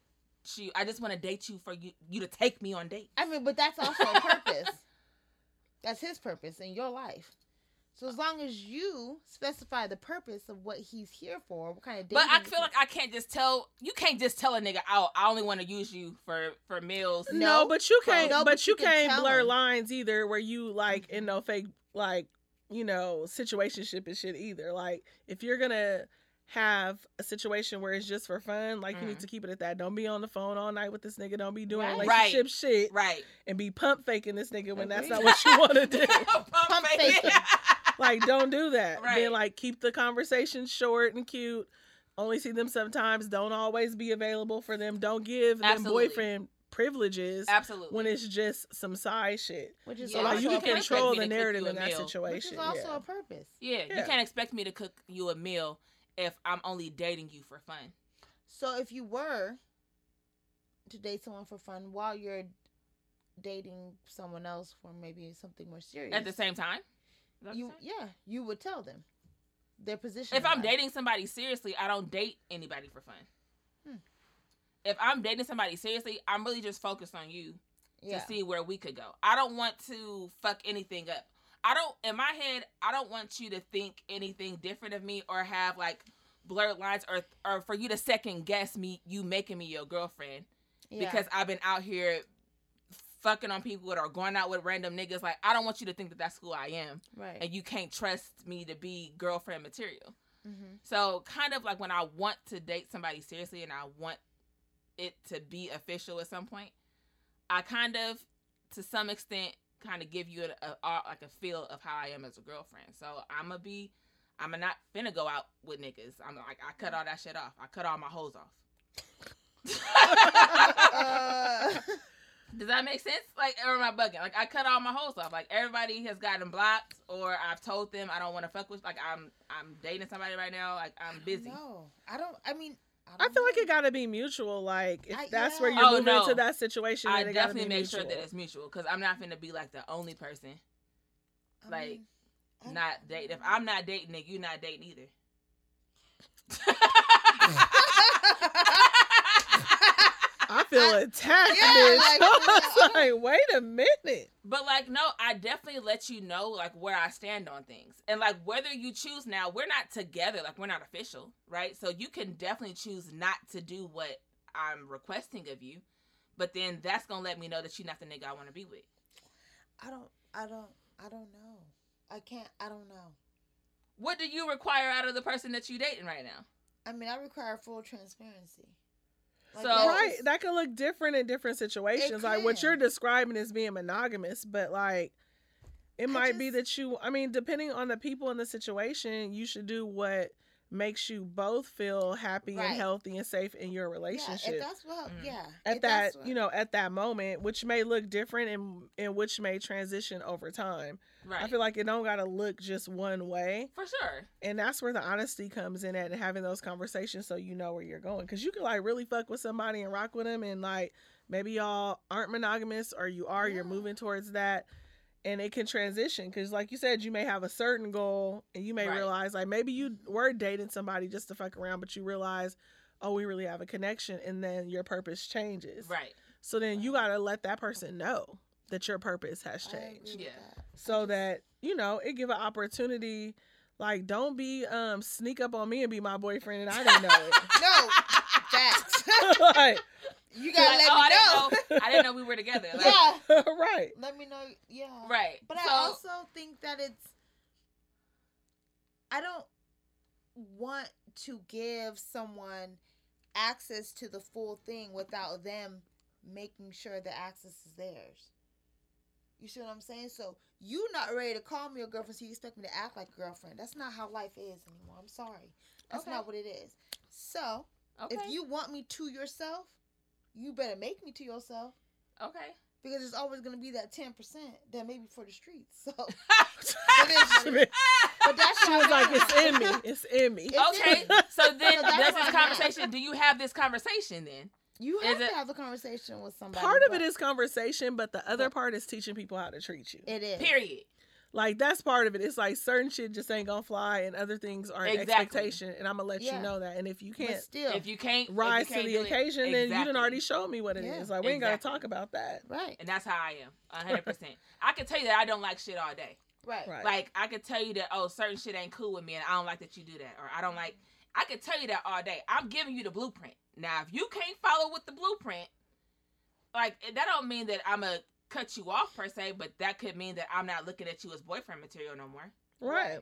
you i just want to date you for you you to take me on dates I mean, but that's also a purpose. that's his purpose in your life. So as long as you specify the purpose of what he's here for, what kind of but i feel like i can't just tell you can't just tell a nigga oh i only want to use you for for meals No, No. but you can't. No, but, but you, you can can't tell blur him. lines either, where you like in no fake like you know situationship and shit either. Like if you're gonna have a situation where it's just for fun, like you need Mhm. to keep it at that. Don't be on the phone all night with this nigga. Don't be doing Right. relationship shit right and be pump faking this nigga when that's not what you want to do. Pump faking. faking. like don't do that. Right. Then like keep the conversation short and cute. Only see them sometimes. Don't always be available for them. Don't give them boyfriend privileges absolutely when it's just some side shit. which is Yeah, So like you you can control the narrative in that meal. which situation. is also yeah. a purpose. yeah, you can't expect me to cook you a meal if i'm only dating you for fun So if you were to date someone for fun while you're dating someone else for maybe something more serious, at the same time Is that what you yeah, you would tell them their position. if I'm life. dating somebody seriously, I don't date anybody for fun. Hmm. If I'm dating somebody seriously, I'm really just focused on you yeah. to see where we could go. I don't want to fuck anything up. I don't in my head, I don't want you to think anything different of me or have like blurred lines or or for you to second guess me you making me your girlfriend yeah. because I've been out here fucking on people that are going out with random niggas like I don't want you to think that that's who I am right. and you can't trust me to be girlfriend material. mm-hmm. So kind of like when I want to date somebody seriously and I want it to be official at some point, I kind of, to some extent, kind of give you a, a, a- like a feel of how I am as a girlfriend. So I'm gonna be, I'm not finna go out with niggas. I'm like I cut all that shit off. I cut all my hoes off. uh, Does that make sense? Like, or am I bugging? Like, I cut all my holes off. Like, everybody has gotten blocked, or I've told them I don't want to fuck with. Like, I'm I'm dating somebody right now. Like, I'm busy. No, I don't. I mean, I don't feel like it got to be mutual. Like if I- that's yeah. where you're Oh, moving no. into that situation, I then it gotta definitely be make sure that it's mutual because I'm not gonna be like the only person I like, mean, not dating. If I'm not dating it, you're not dating either. I feel attacked, Yeah, bitch. like, I was uh-huh. like, wait a minute. But like, no, I definitely let you know like where I stand on things, and like whether you choose now, we're not together, like we're not official, right? So you can definitely choose not to do what I'm requesting of you, but then that's gonna let me know that you're not the nigga I want to be with. I don't. I don't. I don't know. I can't. I don't know. What do you require out of the person that you're dating right now? I mean, I require full transparency. Like, So- right, that could look different in different situations. Like what you're describing is being monogamous, but like it I might be that you. I mean, depending on the people in the situation, you should do what makes you both feel happy Right. and healthy and safe in your yeah, relationship. if that's what. Mm. Yeah. at if that that's what- you know at that moment which may look different and and which may transition over time Right. i feel like it don't gotta look just one way For sure. and that's where the honesty comes in at and having those conversations so you know where you're going because you can like really fuck with somebody and rock with them and like maybe y'all aren't monogamous or you are you're moving towards that and it can transition because like you said you may have a certain goal and you may Right. realize like maybe you were dating somebody just to fuck around but you realize oh we really have a connection and then your purpose changes Right. so then you gotta let that person know that your purpose has changed Yeah. that. so just- that you know it give an opportunity like don't be um sneak up on me and be my boyfriend and i didn't know it No. Facts. like, you gotta Like, let oh, me I know. didn't know. I didn't know we were together. Like, yeah. right Let me know. Yeah. Right. But So- I also think that it's I don't want to give someone access to the full thing without them making sure the access is theirs. You see what I'm saying? So you're not ready to call me a girlfriend, so you expect me to act like a girlfriend. That's not how life is anymore. I'm sorry. That's Okay. not what it is. So okay. if you want me to yourself, you better make me to yourself. okay. Because there's always gonna be that ten percent that may be for the streets. So It is what it is. But that's she was like it's in me it's in me It's okay. in me. So then, So that's does this I'm conversation? Do you have this conversation then? You Is have it- to have a conversation with somebody. part of but it is conversation but the other But- part is teaching people how to treat you It is. Period. Like that's part of it it's like certain shit just ain't gonna fly and other things are an Exactly. expectation and i'm gonna let Yeah. you know that and if you can't still, If you can't rise you to can't the do it- occasion then you Exactly. done already show me what it is. Yeah. like we ain't gotta talk about that right, And that's how I am. hundred percent. I can tell you that I don't like shit all day. right, right Like I could tell you that oh certain shit ain't cool with me and I don't like that you do that or I don't like. I could tell you that all day. I'm giving you the blueprint. Now if you can't follow with the blueprint, like that don't mean that I'm a cut you off per se, but that could mean that I'm not looking at you as boyfriend material no more. right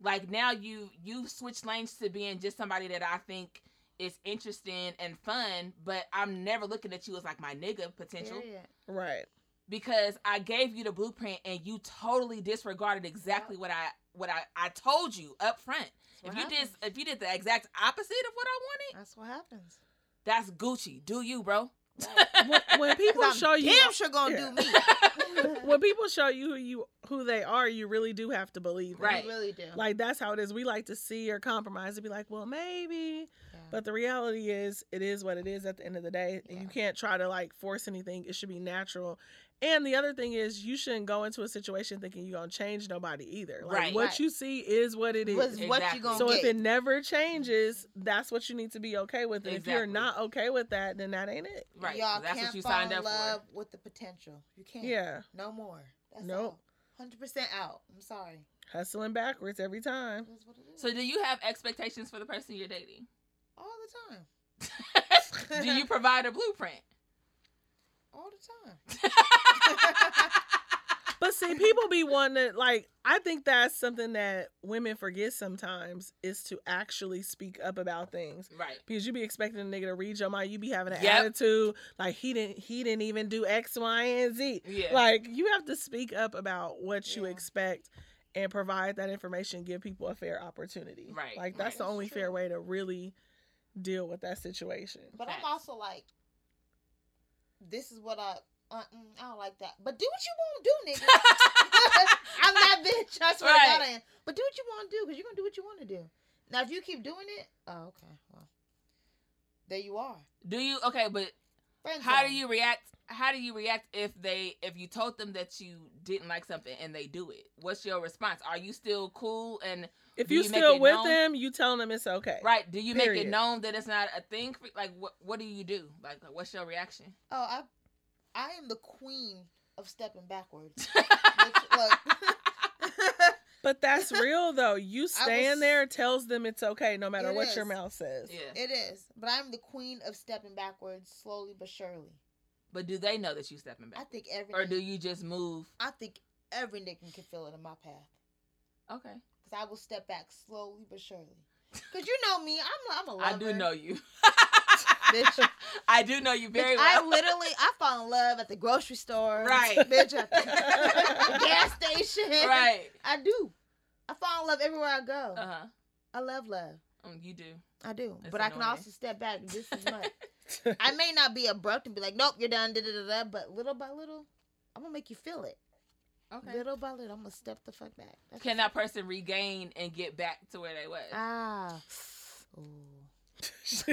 like now you you switched lanes to being just somebody that I think is interesting and fun, but I'm never looking at you as like my nigga potential Period. right because I gave you the blueprint and you totally disregarded exactly what I what I I told you up front. That's If what you did if you did the exact opposite of what I wanted, That's what happens. that's Gucci. Do you, bro? When, when people 'Cause I'm show you damn sure gonna Yeah. do me. when people show you who you who they are you really do have to believe them. Right. You really do. like that's how it is we like to see or compromise and be like well maybe Yeah. but the reality is it is what it is at the end of the day and you can't try to like force anything it should be natural and the other thing is you shouldn't go into a situation thinking you're gonna change nobody either like Right. what Right. you see is what it is Was what Exactly. you gonna so get? if it never changes that's what you need to be okay with and if you're not okay with that then that ain't it right. Y'all that's can't what you fall signed in up love for. with the potential. You can't. yeah No more. That's Nope. Hundred percent out. I'm sorry. hustling backwards every time That's what it is. So do you have expectations for the person you're dating? all the time. do you provide a blueprint? All the time. But see, people be wanting to like. I think that's something that women forget sometimes is to actually speak up about things Right. because you be expecting a nigga to read your mind. You be having an Yep. attitude like he didn't. He didn't even do X, Y, and Z. Yeah. Like you have to speak up about what you Yeah. expect and provide that information. Give people a fair opportunity. Right, Like that's right. the That's only fair way to really deal with that situation. But Facts. I'm also like, this is what I. Uh, mm, I don't like that. But do what you want to do, nigga. I'm that bitch. I swear to God I am. But do what you want to do because you're gonna do what you want to do. Now, if you keep doing it, oh, okay. Well, there you are. Do you okay? But Friend how do you react? How do you react if they if you told them that you didn't like something and they do it? What's your response? Are you still cool and If you, you still with known? them, you telling them it's okay. right? Do you make it known that it's not a thing? For, like what what do you do? Like what's your reaction? Oh, I, I am the queen of stepping backwards. Which, look. But that's real though. You staying was- there tells them it's okay no matter It what your mouth says. yeah. it is, but I'm the queen of stepping backwards, slowly but surely. But do they know that you stepping back? I think every or do you just move? I think every nigga can feel it in my path. Okay, Cause I will step back slowly but surely. Cause you know me, I'm I'm a I lover. I do know you. Bitch. I do know you very Bitch, I literally I fall in love at the grocery store. Right. Bitch, at the gas station. right. I do. I fall in love everywhere I go. Uh huh. I love love. Um, you do. I do. It's but I can also step back just as much. I may not be abrupt and be like, nope, you're done, da da da da. But little by little, I'm gonna make you feel it. Okay. Little by little, I'm gonna step the fuck back. That's Can that person regain and get back to where they was? ah. Ooh. She's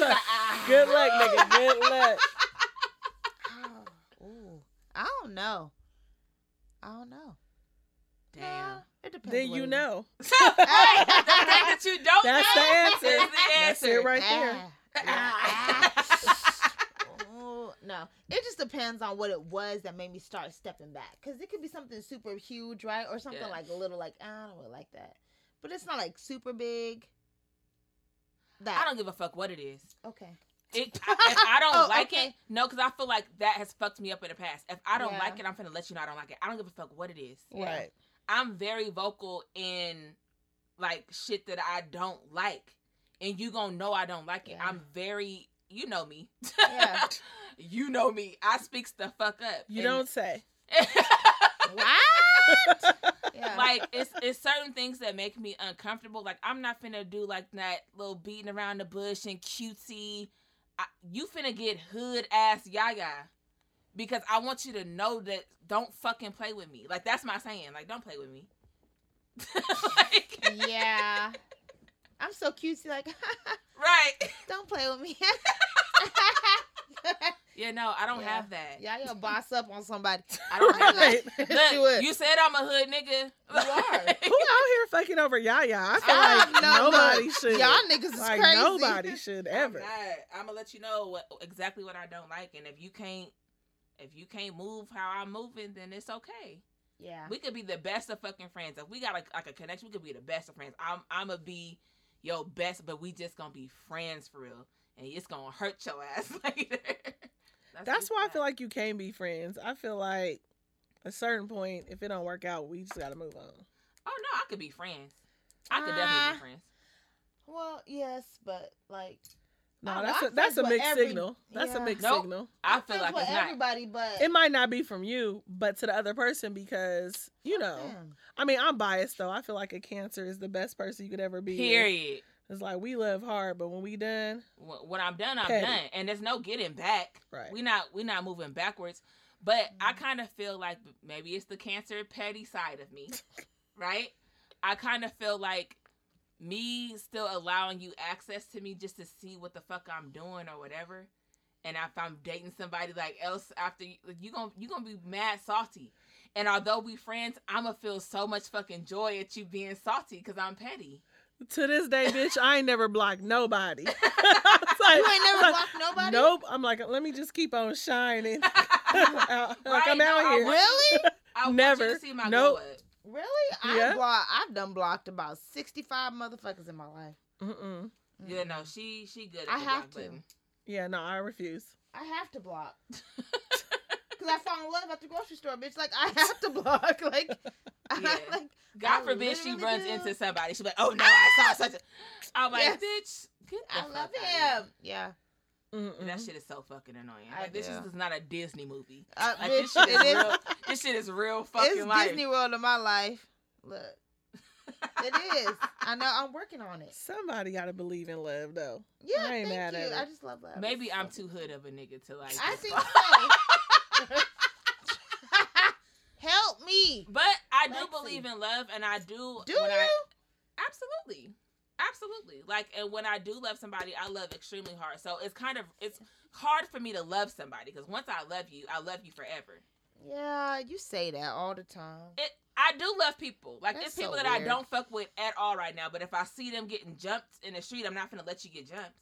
like, good luck, nigga. Good luck. Oh. Ooh. I don't know. I don't know. Damn. Nah, it depends. Then you it is. know. the fact that you don't That's know the answer. is the answer. That's answer. it right there. Ah. Ooh, no, it just depends on what it was that made me start stepping back. Cause it could be something super huge, right, or something Yeah. like a little like ah, I don't really like that, but it's not like super big. That I don't give a fuck what it is. okay. It, I, if I don't Oh, like okay. it, no, because I feel like that has fucked me up in the past. If I don't Yeah. like it, I'm finna let you know I don't like it. I don't give a fuck what it is. Yeah. Right. I'm very vocal in like shit that I don't like, and you gonna know I don't like it. Yeah. I'm very, you know me. Yeah. you know me. I speaks the fuck up. You And- don't say. What? Yeah. like it's it's certain things that make me uncomfortable. Like I'm not finna do like that little beating around the bush and cutesy. I, you finna get hood ass yaya because I want you to know that don't fucking play with me. Like that's my saying. Like don't play with me. like, yeah. I'm so cutesy. Like, right. don't play with me. Yeah, no, I don't Yeah. have that. yeah, you boss up on somebody. I don't have that. Right. Look, it. you said I'm a hood nigga. You are. Who out here fucking over Yaya? I feel Ah, like no, nobody look, should. Y'all niggas is like crazy. nobody should I'm ever. I'm gonna let you know what exactly what I don't like, and if you can't, if you can't move how I'm moving, then it's okay. Yeah. We could be the best of fucking friends. If we got like, like a connection, we could be the best of friends. I'm I'm gonna be your best, but we just gonna be friends for real, and it's gonna hurt your ass later. That's why I feel like you can't be friends. I feel like a certain point, if it don't work out, we just gotta move on. Oh no, I could be friends. I could definitely Ah. be friends. Well, yes, but like No, I know, that's I a that's a with mixed every- signal. That's yeah. a mixed Nope. signal. I I'm feel like with it's not. everybody, but It might not be from you, but to the other person because you know. Damn. I mean, I'm biased though. I feel like a cancer is the best person you could ever be. with. Period. It's like we love hard, but when we done, When I'm done, I'm Petty. done, and there's no getting back. right? we not we not moving backwards but i Mhm. kind of feel like maybe it's the cancer petty side of me right i kind of feel like me still allowing you access to me just to see what the fuck i'm doing or whatever and if i'm dating somebody like else after you you gonna you gonna be mad salty and although we friends i'ma feel so much fucking joy at you being salty because i'm petty to this day, bitch, I ain't never blocked nobody. Like- You ain't never like, blocked nobody. Nope. I'm like, let me just keep on shining. Like Right, I'm no, out I here. want- Really? I want Never. you to see my Nope. Glow up. Really? I Yeah. block. I've done blocked about sixty-five motherfuckers in my life. Mm-mm. Mm. Yeah, no, she she good. At I the have block to. button. Yeah, no, I refuse. I have to block because I fall in love at the grocery store, bitch. Like I have to block. Like, I, Yeah. like God I forbid she runs do. into somebody. She's like, "Oh no, I saw ah! such a." I'm like, Yes. "Bitch, get the I fuck love outta him. Yeah, here." Mm-mm. That shit is so fucking annoying. I Like, this do. is not a Disney movie. uh, Like, bitch. this shit is it is. real. This shit is real fucking It's life. Disney World in my life. Look, it is. I know. I'm working on it. Somebody got to believe in love, though. Yeah, I ain't thank mad you. at it. I just love love. Maybe I'm too hood of a nigga to like. I this think so. Help me. But I do Lexi. believe in love, and I do. Do when you? I, absolutely. Absolutely. Like, and when I do love somebody, I love extremely hard. So it's kind of it's hard for me to love somebody because once I love you, I love you forever. Yeah, you say that all the time. It I do love people. Like That's it's people so that I don't fuck with at all right now. But if I see them getting jumped in the street, I'm not gonna let you get jumped.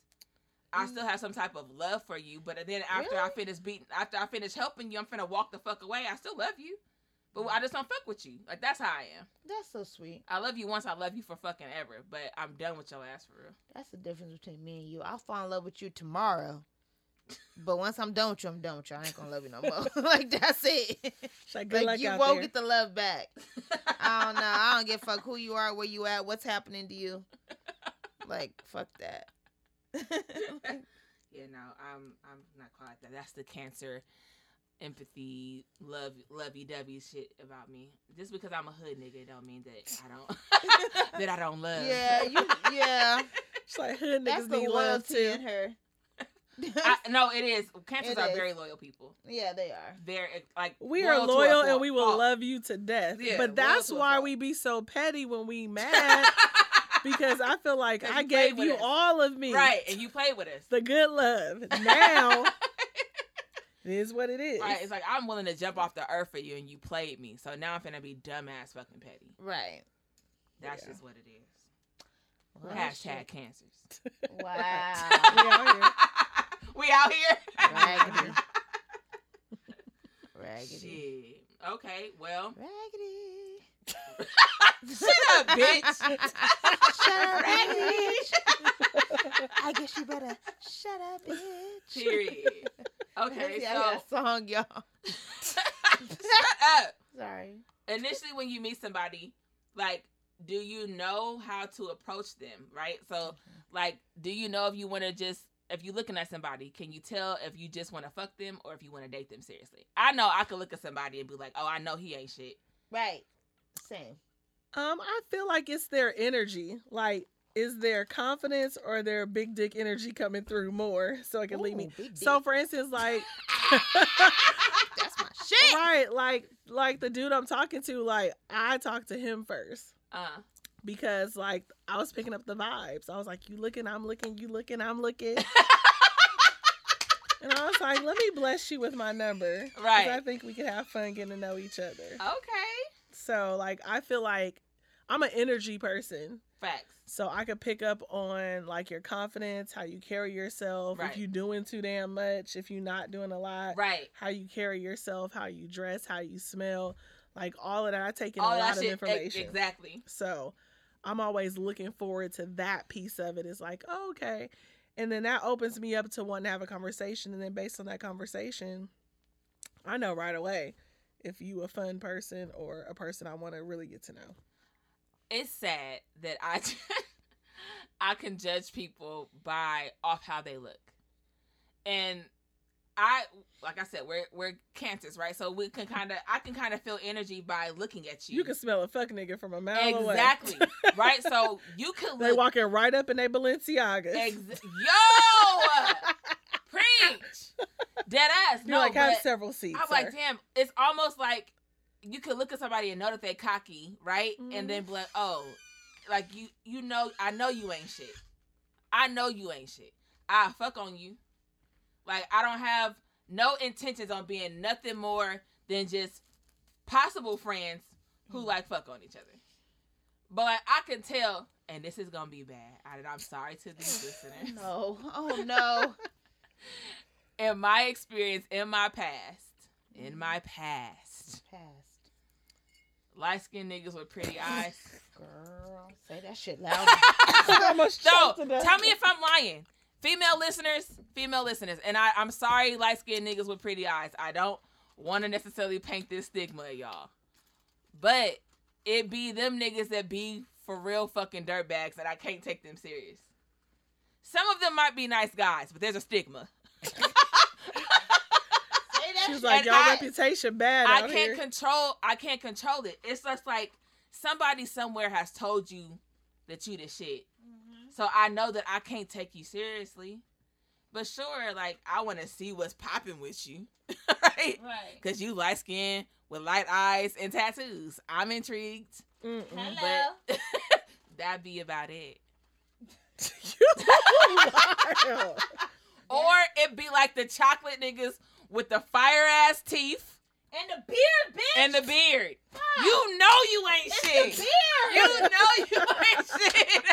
I still have some type of love for you, but then after I Mm. Finish beating, after I finish helping you, I'm gonna walk the fuck away. I still love you, but I just don't fuck with you. Like that's how I am. That's so sweet. I love you once, I love you for fucking ever, but I'm done with your ass for real. That's the difference between me and you. I'll fall in love with you tomorrow. But once I'm done with you, I'm done with you. I ain't gonna love you no more. like that's it. Like, like you won't there. get the love back. I don't know. I don't give a fuck who you are, where you at, what's happening to you. Like fuck that. Yeah, no, I'm I'm not quite that. That's the cancer, empathy, love, lovey dovey shit about me. Just because I'm a hood nigga don't mean that I don't that I don't love. yeah, you. Yeah, She's like, hood that's niggas the need love too. in her. I, no, it is. Cancers It are is. very loyal people. yeah, they are. Very eh, like We are loyal and we will Fault. love you to death. Yeah, but that's why we be so petty when we mad because I feel like I you gave you us. all of me. right, and you play with us. The good love. Now it is what it is. Right, it's like I'm willing to jump off the earth for you, and you played me. So now I'm finna be dumbass fucking petty. Right. That's Yeah. just what it is. Well, Hashtag shit. cancers. Wow. We out here. we out here. Raggedy. Raggedy. Shit. Okay. Well. Raggedy. Shut up, bitch. Shut up, bitch. I guess you better shut up, bitch. Period. Okay. See, I So got a song, y'all. shut up. Sorry. Initially, when you meet somebody, like, do you know how to approach them? Right. So, mm-hmm. like, do you know if you want to just if you're looking at somebody, can you tell if you just want to fuck them or if you want to date them seriously? I know I could look at somebody and be like, oh, I know he ain't shit. Right. Same. Um, I feel like it's their energy. Like, is their confidence or their big dick energy coming through more so it can lead me? So, for instance, like, that's my shit. right, like, like the dude I'm talking to, like, I talked to him first Uh, because, like, I was picking up the vibes. I was like, "You looking? I'm looking. You looking? I'm looking." and I was like, "Let me bless you with my number. Right. I think we could have fun getting to know each other." okay. So, like, I feel like I'm an energy person. Facts. So I could pick up on like your confidence, how you carry yourself, Right. if you're doing too damn much, if you're not doing a lot, Right. how you carry yourself, how you dress, how you smell, like all of that. I take in All a lot of shit. information. Exactly. So I'm always looking forward to that piece of it. It's like, oh, okay. And then that opens me up to wanting to have a conversation. And then based on that conversation, I know right away if you a fun person or a person I want to really get to know. It's sad that I I can judge people by off how they look, and I like I said we're we're cancers, right? So we can kind of I can kind of feel energy by looking at you. You can smell a fuck nigga from a mile away. exactly right. So you could They look walking right up in their Balenciagas. ex- yo preach dead ass. You're no, like, have several seats. I'm like, damn, it's almost like you could look at somebody and know that they're cocky, right? Mhm. And then be like, oh, like you, you know, I know you ain't shit. I know you ain't shit. I fuck on you. Like I don't have no intentions on being nothing more than just possible friends who Mm. like fuck on each other. But like, I can tell, and this is gonna be bad. I, I'm sorry to these listeners. No. Oh no. In my experience, in my past, in my past, Past. light skinned niggas with pretty eyes. Girl, say that shit louder. I no, choked to death. tell me if I'm lying. Female listeners, female listeners, and I, I'm sorry, light skinned niggas with pretty eyes. I don't want to necessarily paint this stigma, y'all. But it be them niggas that be for real fucking dirtbags that I can't take them serious. Some of them might be nice guys, but there's a stigma. Say that She was like, And y'all I- reputation bad I out can't here. control. I can't control it. It's just like somebody somewhere has told you that you the shit. Mm-hmm. So I know that I can't take you seriously. But sure, like I want to see what's popping with you, right? Right. Because you light skin with light eyes and tattoos. I'm intrigued, Mm-mm. Hello. but that be about it. You wild. Or it be like the chocolate niggas with the fire ass teeth And the beard, bitch. and the beard. You know you ain't it's shit. the You know you ain't shit.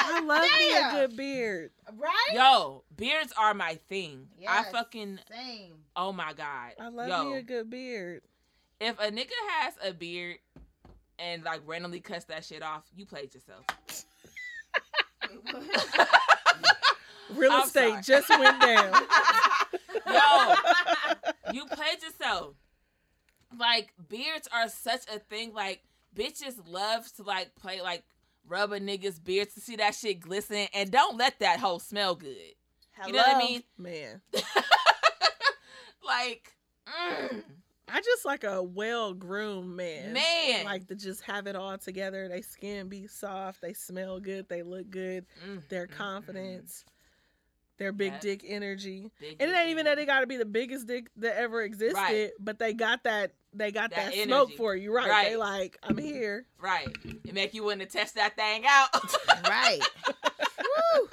I love me a Damn. good beard. Right? Yo, beards are my thing. I fucking Same. oh my god. I love Yo, me a good beard. if a nigga has a beard and like randomly cuts that shit off, you played yourself. Real I'm estate sorry. just went down. Yo, you played yourself. Like beards are such a thing. Like bitches love to like play like rub a nigga's beard to see that shit glisten, and don't let that hoe smell good. You know what I mean? Man, Like, mm, I just like a well groomed man. man, Like to just have it all together. They skin be soft. They smell good. They look good. Mm, Their mm, mm, confidence. Their big dick energy. mm. Big And it dick ain't even that they got to be the biggest dick that ever existed, Right. but they got that. They got That that, smoke for you, right? They like, I'm here. right. It make you want to test that thing out. Right. Woo.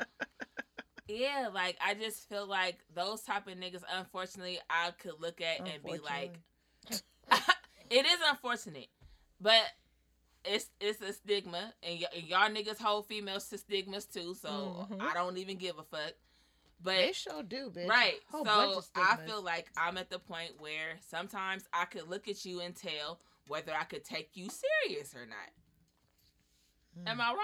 Yeah, like I just feel like those type of niggas. Unfortunately, I could look at and be like, it is unfortunate, but it's it's a stigma, and, y- and y'all niggas hold females to stigmas too. So Mhm. I don't even give a fuck. But they sure do, bitch. right, Whole so I feel like I'm at the point where sometimes I could look at you and tell whether I could take you serious or not. Mm. Am I wrong,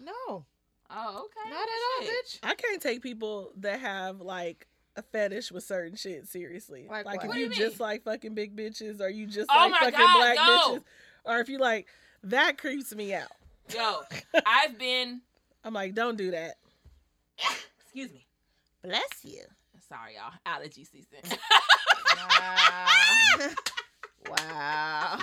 Linnell? No, Oh, okay. not at all, bitch. I can't take people that have like a fetish with certain shit seriously. Like Like, if you, you just like fucking big bitches, or you just Oh like fucking God, black no. bitches, or if you like that creeps me out. Yo, I've been. I'm like, don't do that. Excuse me. Bless you. Sorry, y'all. Allergy season. Wow. wow.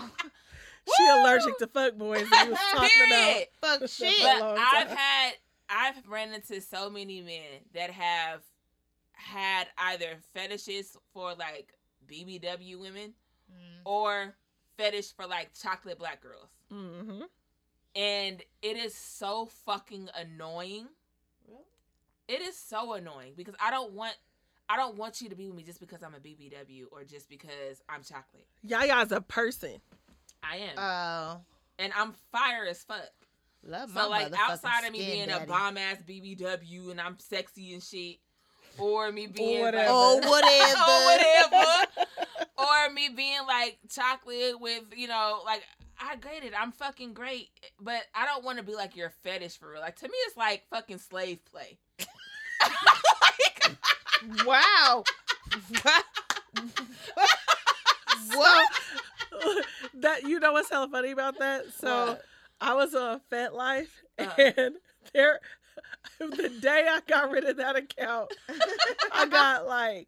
She Woo! allergic to fuck boys. And we was talking about. Fuck shit. But I've had I've ran into so many men that have had either fetishes for like BBW women Mm. or fetish for like chocolate black girls. hmm And it is so fucking annoying. It is so annoying because I don't want I don't want you to be with me just because I'm a BBW or just because I'm chocolate. Yaya's a person. I am. Oh, and I'm fire as fuck. love my So like outside of me being daddy. a bomb ass BBW and I'm sexy and shit, or me being whatever. Oh, like, whatever. oh whatever, or me being like chocolate with you know like I get it, I'm fucking great, but I don't want to be like your fetish for real. Like to me, it's like fucking slave play. Wow. what? that you know what's hella funny about that? So What? I was on FetLife Uh-huh. and there the day I got rid of that account, I got like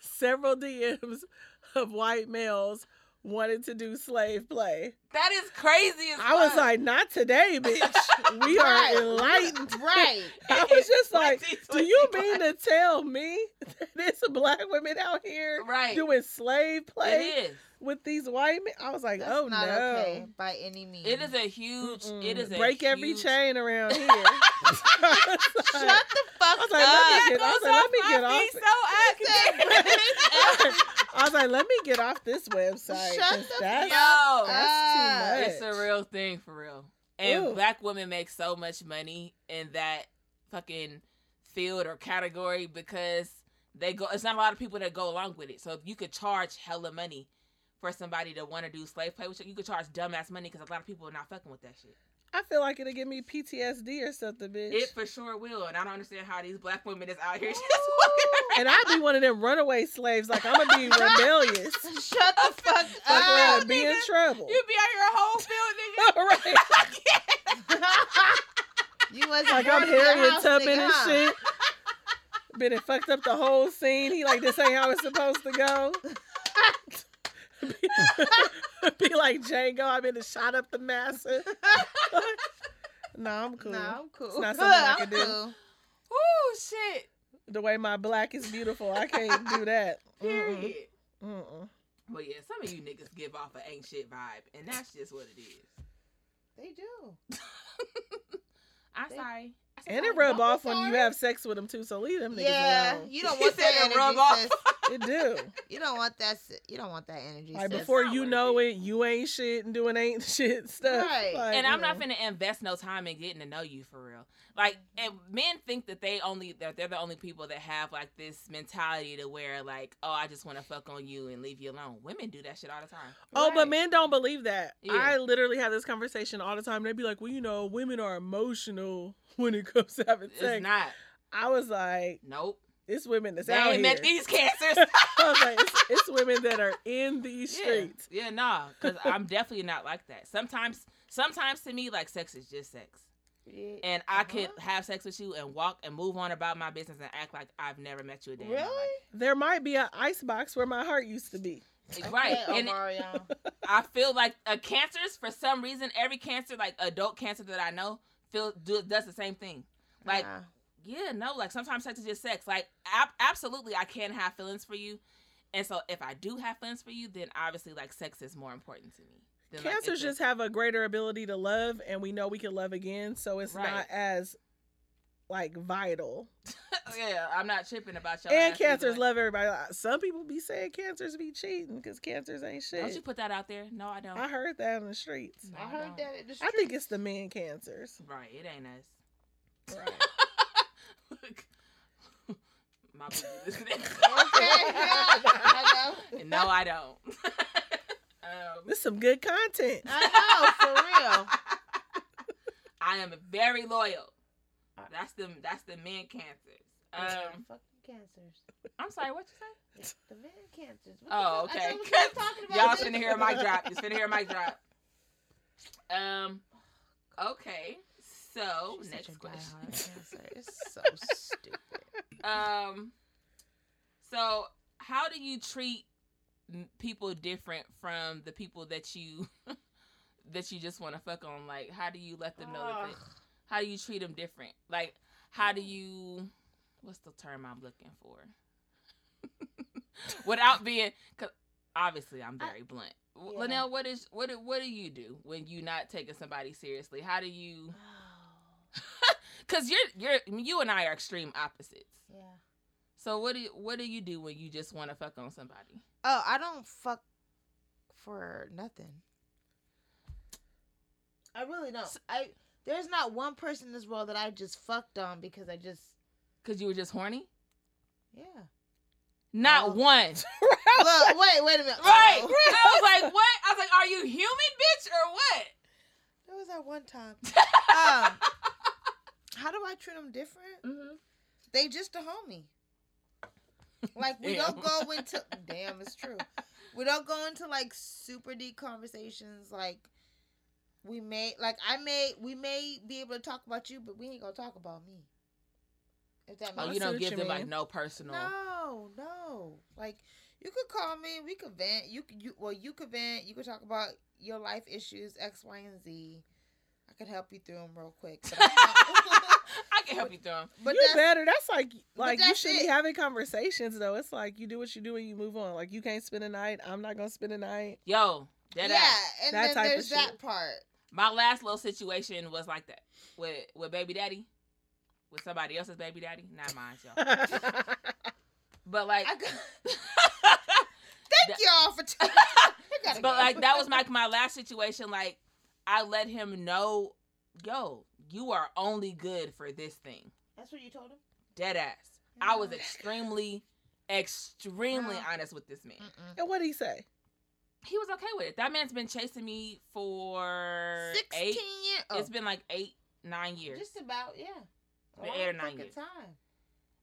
several DMs of white males wanting to do slave play. that is crazy as I was like, not today, bitch. We Right. are enlightened. Right. I was just like, do you mean to tell me that there's a black women out here right? doing slave play with these white men? I was like, That's oh not no. okay by any means. It is a huge. It is a break every chain around here. I was Shut the fuck I was like, let me up. get- I was like, let me get off feet so active. I was like, let me get off this website. Shut 'cause the that's, Yo, that's too much. it's a real thing for real. And Ooh. black women make so much money in that fucking field or category because they go. It's not a lot of people that go along with it. So if you could charge hella money for somebody to want to do slave play, which you could charge dumbass money because a lot of people are not fucking with that shit. I feel like it'll give me PTSD or something, bitch. It for sure will, and I don't understand how these black women is out here just walking and I'd be one of them runaway slaves. Like I'm gonna be rebellious. Shut the fuck Fuck up. around, be in trouble. You be out here a whole field, nigga. right. you wasn't Like I'm in your Harriet house, Tubman nigga, and huh? shit. Been it fucked up the whole scene. He like this ain't how it's supposed to go. Be, be like Django. I've been and shot up the massa. no, I'm cool. No, I'm cool. It's not something I I'm can do. cool. Ooh, shit. The way my black is beautiful, I can't do that. Period. Mm-mm. But yeah, some of you niggas give off an ain't shit vibe, and that's just what it is. They do. I'm They- sorry. I And it Like, rub off when you have sex with them too. So leave them niggas Yeah, alone. you don't want that energy. rub off. sis. It do. You don't want that. You don't want that energy. Like sis. before you know it. you ain't shit and doing ain't shit stuff. Right. Like, and I'm you not know. finna invest no time in getting to know you for real. Like, and men think that they only that they're the only people that have like this mentality to where like, oh, I just want to fuck on you and leave you alone. Women do that shit all the time. Oh, but men don't believe that. Yeah. I literally have this conversation all the time. They'd be like, "Well, you know, women are emotional when it comes to having It's sex." not. I was like, Nope. "It's women that's They out ain't here." met these cancers. I was like, it's, "It's women that are in these yeah. streets." Yeah, nah, because I'm definitely not like that. Sometimes, sometimes to me, like sex is just sex. Yeah. and I could Uh-huh. have sex with you and walk and move on about my business and act like I've never met you a day. Really? There might be an ice box where my heart used to be. Right. Okay, And Omarion. I feel like uh, cancers, for some reason, every cancer, like adult cancer that I know, feel do, does the same thing. Like, Nah. yeah, no, like sometimes sex is just sex. Like, ab- absolutely, I can have feelings for you. And so if I do have feelings for you, then obviously, like, sex is more important to me. than, like, Cancers it's just have a greater ability to love, and we know we can love again, so it's Right. not as like vital. yeah, I'm not tripping about y'all. and ass either cancers love everybody. Some people be saying cancers be cheating because cancers ain't shit. Don't you put that out there? No, I don't. I heard that in the streets. No, I I heard that at the I think it's the men cancers. Right, it ain't us. Right. My booty listening. Okay, yeah, I know. no, I don't. um, This some good content. I know, for real. I am very loyal. That's the that's the men cancers. Um, fucking cancers. I'm sorry, what you say? The men cancers. What Oh, the fuck? I okay. thought we was talking about Y'all finna hear a mic drop. You finna hear a mic drop. Um. Okay. So She's next question. cancer. It's so stupid. Um. So, how do you treat people different from the people that you that you just want to fuck on? Like, how do you let them know that? They, Ugh. how do you treat them different? Like, how do you? What's the term I'm looking for? Without being, cause obviously I'm very blunt. W Yeah. Linnell, what is what what do you do when you not taking somebody seriously? How do you? Oh. Cause you're you're you and I are extreme opposites. yeah. So what do you, what do you do when you just want to fuck on somebody? Oh, I don't fuck for nothing. I really don't. I there's not one person in this world that I just fucked on because I just Cause you were just horny. yeah. Not Oh. one. Look, wait, wait a minute. Right. Oh. I was like, what? I was like, are you human, bitch, or what? There was that one time. Um, how do I treat them different? Mhm. They just a homie. Like we don't go into damn, it's true. We don't go into like super deep conversations. Like we may, like I may, we may be able to talk about you, but we ain't gonna talk about me. If that Oh, you don't give you them like no personal. no, no. Like you could call me. We could vent. You could you well you could vent. You could talk about your life issues X, Y, and Z. I could help you through them real quick. I'm not- I can help you through them. but you that's, better. That's like like you should it. be having conversations though. It's like you do what you do and you move on. Like you can't spend a night. I'm not gonna spend a night. Yo, that yeah, ass. and That then type of there's that shit. part. My last little situation was like that with with baby daddy, with somebody else's baby daddy, not mine, y'all. But like, I got, thank y'all for. T- I gotta but go. like that was like my last situation. Like, I let him know, yo, you are only good for this thing. That's what you told him. Dead ass. I was extremely, extremely No. honest with this man. Mm-mm. and what did he say? He was okay with it. That man's been chasing me for Sixteen eight. years. Oh, It's been like eight, nine years. just about yeah. A Been eight or nine years. Time.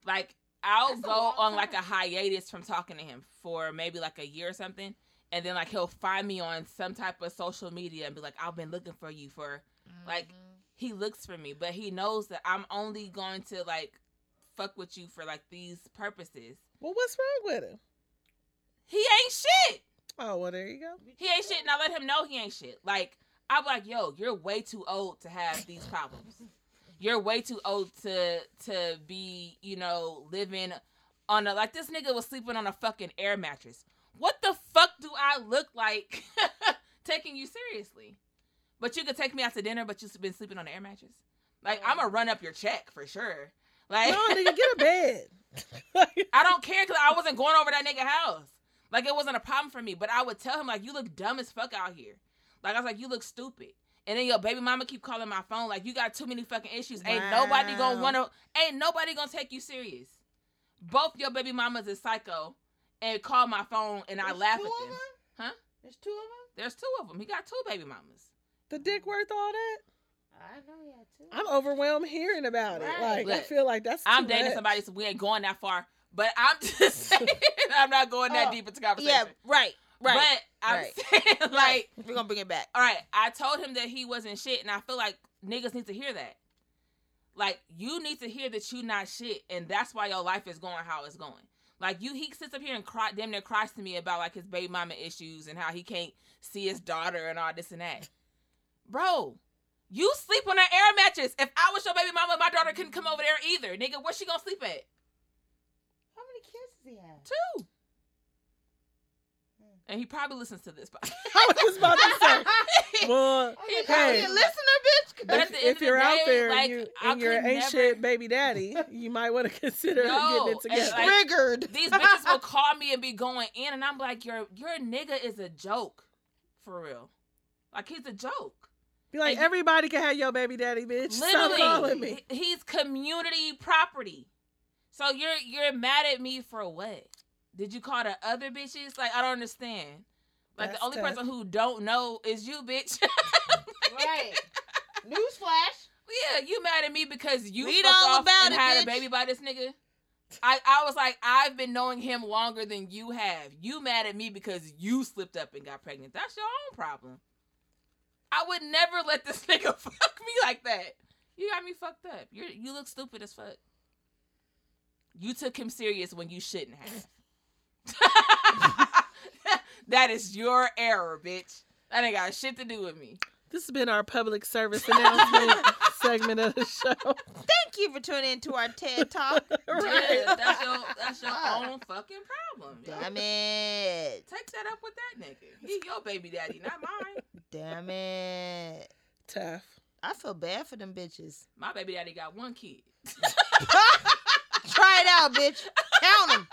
like I'll That's go long on like a hiatus from talking to him for maybe like a year or something, and then like he'll find me on some type of social media and be like, "I've been looking for you for." Like- Mhm. He looks for me, but he knows that I'm only going to like fuck with you for like these purposes. Well, what's wrong with him? He ain't shit. Oh, well, there you go. He ain't shit, and I let him know he ain't shit. Like I'm like, yo, you're way too old to have these problems. You're way too old to to be, you know, living on a like this nigga was sleeping on a fucking air mattress. What the fuck do I look like taking you seriously? But you could take me out to dinner, but you've been sleeping on an air mattress. Like oh. I'm gonna run up your check for sure. Like No, nigga, get a bed. I don't care because I wasn't going over that nigga house. Like it wasn't a problem for me. But I would tell him like, you look dumb as fuck out here. Like I was like, you look stupid. And then your baby mama keep calling my phone like, you got too many fucking issues. Ain't nobody gonna wanna. Ain't nobody gonna take you serious. Both your baby mamas is psycho, and call my phone and I laugh two at of them. them? Huh? There's two of them. There's two of them. He got two baby mamas. the dick worth all that? I know he had two. I'm overwhelmed hearing about it. Right. Like I feel like that's. I'm dating much. somebody, so we ain't going that far. But I'm just saying, I'm not going that Oh, deep into conversation. yeah, right, right. But I'm right. saying, like. We're gonna bring it back. all right, I told him that he wasn't shit, and I feel like niggas need to hear that. Like, you need to hear that you not shit, and that's why your life is going how it's going. Like, you, he sits up here and cry, damn near cries to me about like his baby mama issues and how he can't see his daughter and all this and that. Bro, you sleep on an air mattress. If I was your baby mama, my daughter couldn't come over there either, nigga. Where's she gonna sleep at? How many kids does he have? Two. And he probably listens to this. podcast. I was just about to say. Well, Hey, hey, hey, listener, bitch. But if, at the end if of you're out day, there like, and, you, I and you're could an ain't never- shit baby daddy, you might want to consider No, getting it together. like, Triggered. These bitches will call me and be going in, and I'm like, your your nigga is a joke, for real. Like he's a joke. Be like, and everybody can have your baby daddy, bitch. Stop calling Literally, me. he's community property. So you're you're mad at me for what? Did you call the other bitches? Like I don't understand. Like That's the only tough. person who don't know is you, bitch. right. Newsflash. yeah, you mad at me because you Read fucked all off about and it, had bitch. a baby by this nigga. I, I was like, I've been knowing him longer than you have. You mad at me because you slipped up and got pregnant. That's your own problem. I would never let this nigga fuck me like that. You got me fucked up. You you look stupid as fuck. You took him serious when you shouldn't have. that is your error, bitch. That ain't got shit to do with me. This has been our public service announcement segment of the show. Thank you for tuning in to our TED Talk. Yeah, that's your that's your Fuck. own fucking problem. yo. Damn it. Take that up with that nigga. He your baby daddy, not mine. Damn it. Tough. I feel bad for them bitches. My baby daddy got one kid. Try it out, bitch. Count them.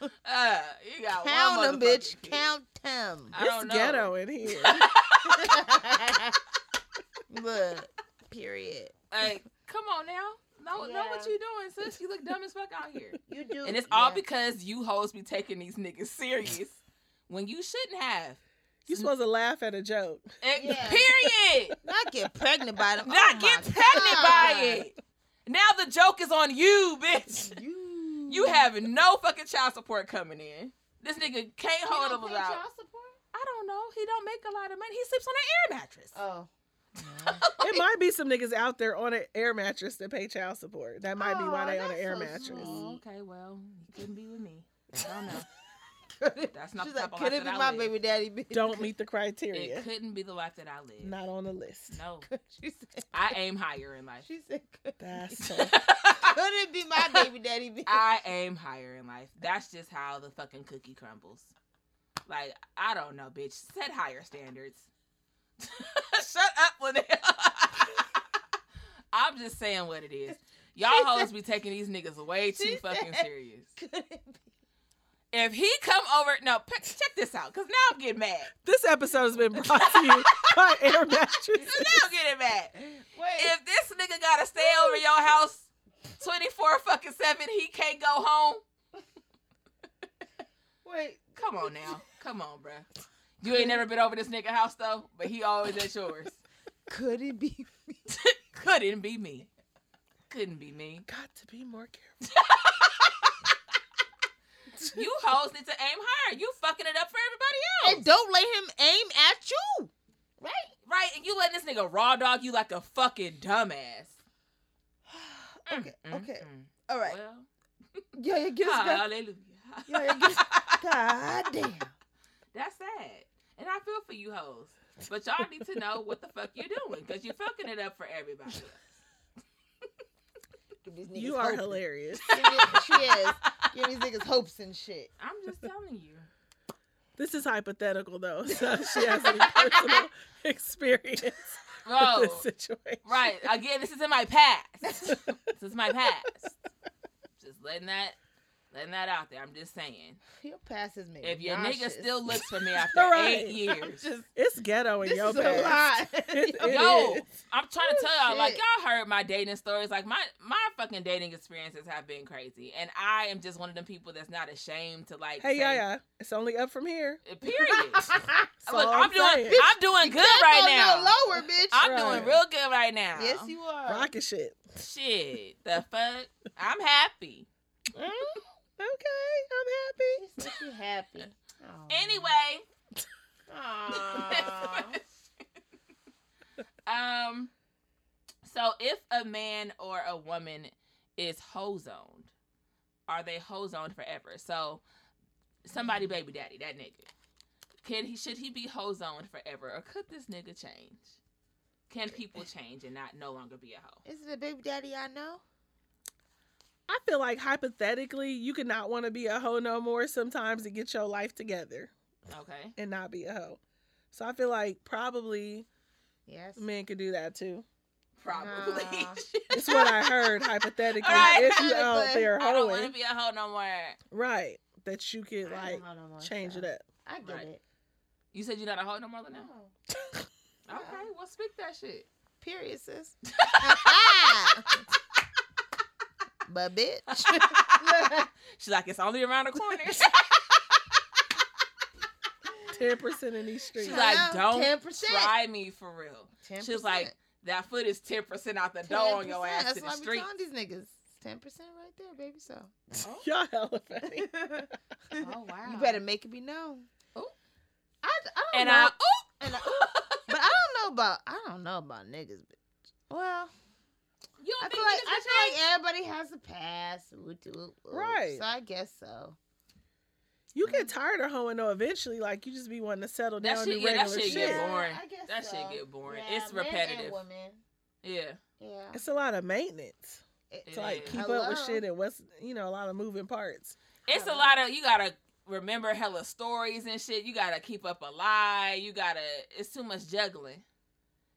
Uh, he got Count one them, bitch. motherfucking kid. Count them. I don't It's ghetto in here. Look. Period. Like, come on now. Know, know what Yeah. you doing, sis. You look dumb as fuck out here. You do. And it's all yeah. because you hoes be taking these niggas serious when you shouldn't have. You supposed to laugh at a joke. And- Yeah. Period. not get pregnant by them. Not Oh get my pregnant by it. Now the joke is on you, bitch. You. You have no fucking child support coming in. This nigga can't hold don't him pay child support? I don't know. He don't make a lot of money. He sleeps on an air mattress. Oh. It might be some niggas out there on an air mattress that pay child support. That might be why they on an air so mattress. sweet. Oh, okay, well, he couldn't be with me. I don't know. That's not She's the like, could life it be my live. baby daddy? bitch? Don't meet the criteria. It couldn't be the life that I live. Not on the list. No, she said. I aim higher in life. She said, could, That's could tough. it be my baby daddy? bitch? I aim higher in life. That's just how the fucking cookie crumbles. Like, I don't know, bitch. Set higher standards. Shut up, Linnell. I'm just saying what it is. Y'all She hoes be taking these niggas way too she fucking said- serious. Could it be? If he come over, no, check this out, cause now I'm getting mad. This episode has been brought to you by Air Mattresses. Now I'm getting mad. Wait. If this nigga gotta stay over your house 24 fucking 7, he can't go home. wait. Come on now. Come on, bruh. You ain't never been over this nigga house though, but he always at yours. Could it be? me? Couldn't be me. Couldn't be me. Got to be more careful. You hoes need to aim higher. You fucking it up for everybody else. And don't let him aim at you. Right? right, and you letting this nigga raw dog you like a fucking dumbass. Mm, Okay, mm, okay. mm. All right. Well, Yeah, yeah, get us back. hallelujah. Yeah, yeah, get us. God damn. That's sad. And I feel for you hoes. But y'all need to know what the fuck you're doing because you're fucking it up for everybody. Give You are hope. hilarious. Give me- she is. Give these niggas hopes and shit. I'm just telling you. This is hypothetical though, so she has any personal experience Bro, this situation. right. Again, this is in my past. this is my past. Just letting that letting that out there. I'm just saying. Your past is maybe If your nigga still looks for me after Right. eight years. Just- It's ghetto in this your is a past. lot. It- it Yo, is. I'm trying to tell y'all, like y'all heard my dating stories. Like my my fucking dating experiences have been crazy, and I am just one of them people that's not ashamed to like. Hey, say, yeah, yeah. It's only up from here. Period. That's Look, all I'm doing saying. I'm doing good right now. No lower, bitch. I'm Right. doing real good right now. yes, you are. Rockin' shit. Shit, the fuck. I'm happy. Mm? Okay, I'm happy. She said she happy. Aw. Anyway, Aw. um, so if a man or a woman is hoe zoned, are they hoe zoned forever? So somebody baby daddy, that nigga. Can he should he be hoe zoned forever or could this nigga change? Can people change and not no longer be a hoe? Is it a baby daddy I know? I feel like hypothetically, you could not want to be a hoe no more sometimes to get your life together Okay. and not be a hoe. So I feel like probably Yes. men could do that too. Probably. Nah. It's what I heard hypothetically. Alright. If you out there I don't want to hoeing, be a hoe no more. right, that you could I like no more, change so it up. I get Right. it. You said you're not a hoe no more than now? No. Okay, well speak that shit. Period, sis. but bitch. She's like, it's only around the corner. Ten percent in these streets. She's like, don't 10%. try me for real. 10%. She's like, that foot is 10% out the door on your 10%. ass That's to the why I be street. telling these niggas. Ten percent right there, baby. So oh. Y'all hella funny. Oh, wow. you better make it be known. Ooh. I, I don't And know. I, and I, but I don't know about I don't know about niggas. Bitch. Well, you I don't feel like I feel like everybody has a past. Right. So I guess so. You get tired of hoeing though eventually. Like you just be wanting to settle That down shit- and do yeah, that regular shit shit. get boring. I guess That so. shit get boring. Yeah, It's men and repetitive. women. Yeah. Yeah. It's a lot of maintenance It- to like is. keep up with shit and what's you know a lot of moving parts. It's a lot of, you gotta remember hella stories and shit. You gotta keep up a lie. You gotta, it's too much juggling.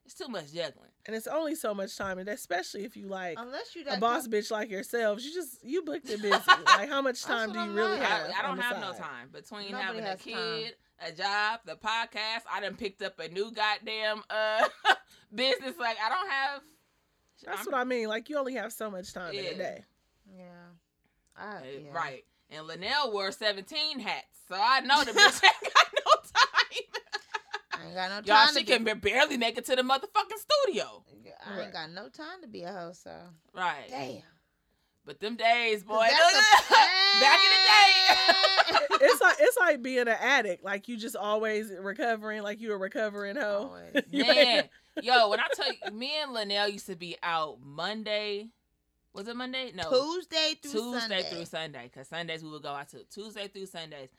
It's too much juggling. And it's only so much time, and especially if you like Unless you a boss type- bitch like yourselves, you just you booked it busy. like how much time do you I'm really like. have? I, I don't on the have no time between Nobody having a has time. kid, a job, the podcast. I done picked up a new goddamn uh business. Like I don't have. That's I'm- what I mean. Like you only have so much time in a day. Yeah. I, Uh, yeah. Right. And Linnell wore 17 hats. So I know the bitch ain't got no time. I ain't got no time. Y'all, she be- can ba- barely make it to the motherfucking studio. I ain't got no time to be a hoe. So Right. damn. But them days, boy. Back in the day. it's like it's like being an addict. Like you just always recovering. Like you a recovering hoe. Man, yo, when I tell you, me and Linnell used to be out Monday. Was it Monday? No. Tuesday through Tuesday Sunday. through Sunday. Because Sundays we would go out to Tuesday through Sundays.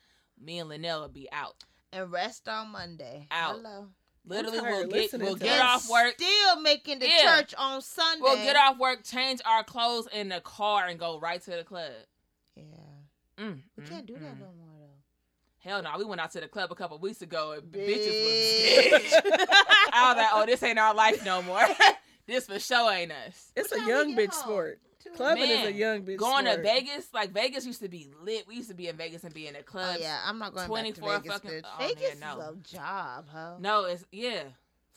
Me and Linnell would be out. And rest on Monday. Out. Hello. Literally, tired we'll get we'll get off work. Still making the Yeah. church on Sunday. We'll get off work, change our clothes in the car, and go right to the club. Yeah. Mm, We mm, can't do that mm. no more though. Hell no, we went out to the club a couple weeks ago and Bitch. bitches was I was like, oh, this ain't our life no more. this for sure ain't us. it's What a young bitch home? sport. Two Clubbing is a young bitch Going sport. to Vegas, like Vegas used to be lit. We used to be in Vegas and be in the Oh clubs. yeah, I'm not going 24 back to Vegas. fucking- bitch. oh, man, Vegas no. is a job, ho. No, it's yeah.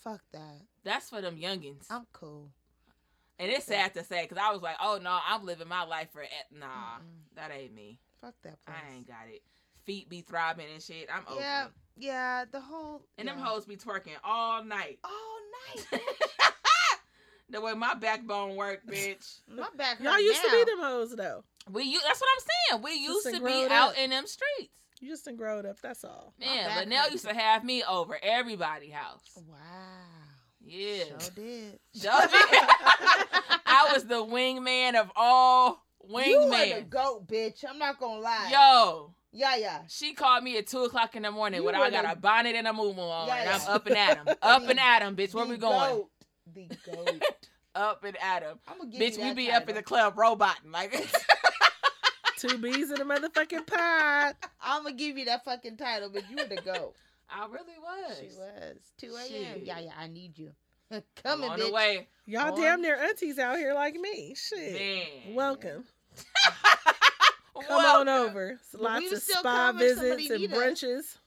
Fuck that. That's for them youngins. I'm cool. and it's sad to say because I was like, oh no, I'm living my life for eh, nah. Mm-mm. That ain't me. Fuck that place. I ain't got it. Feet be throbbing and shit. I'm over Yeah, it. yeah. The whole And them yeah. hoes be twerking all night. all night. The way my backbone work, bitch. My back. Y'all used now. to be them hoes though. We u- that's what I'm saying. We used done to be growed out up. in them streets. You just done growed up. That's all. Man, but Linnell hurt. used to have me over everybody house. Wow. Yeah. Sure did. Sure did. I was the wingman of all wingmen. You were the goat, bitch. I'm not gonna lie. Yo, Yeah, yeah. she called me at two o'clock in the morning You when I got the- a bonnet and a moo on, Yeah, and. I'm up and at 'em. Up The- and at 'em, bitch. Where The we going? Goat. The goat. Up and at 'em. I'm gonna give Bitch, you we that be up in the club roboting like. Two bees in a motherfucking pod. I'm gonna give you that fucking title, but you were the goat. I really was. She was. 2 a.m. Yeah, yeah. I need you. Coming, on bitch. the way. Y'all On. damn near aunties out here like me. Shit. Man. Welcome. Come on over. It's Lots of spa come if somebody visits and brunches.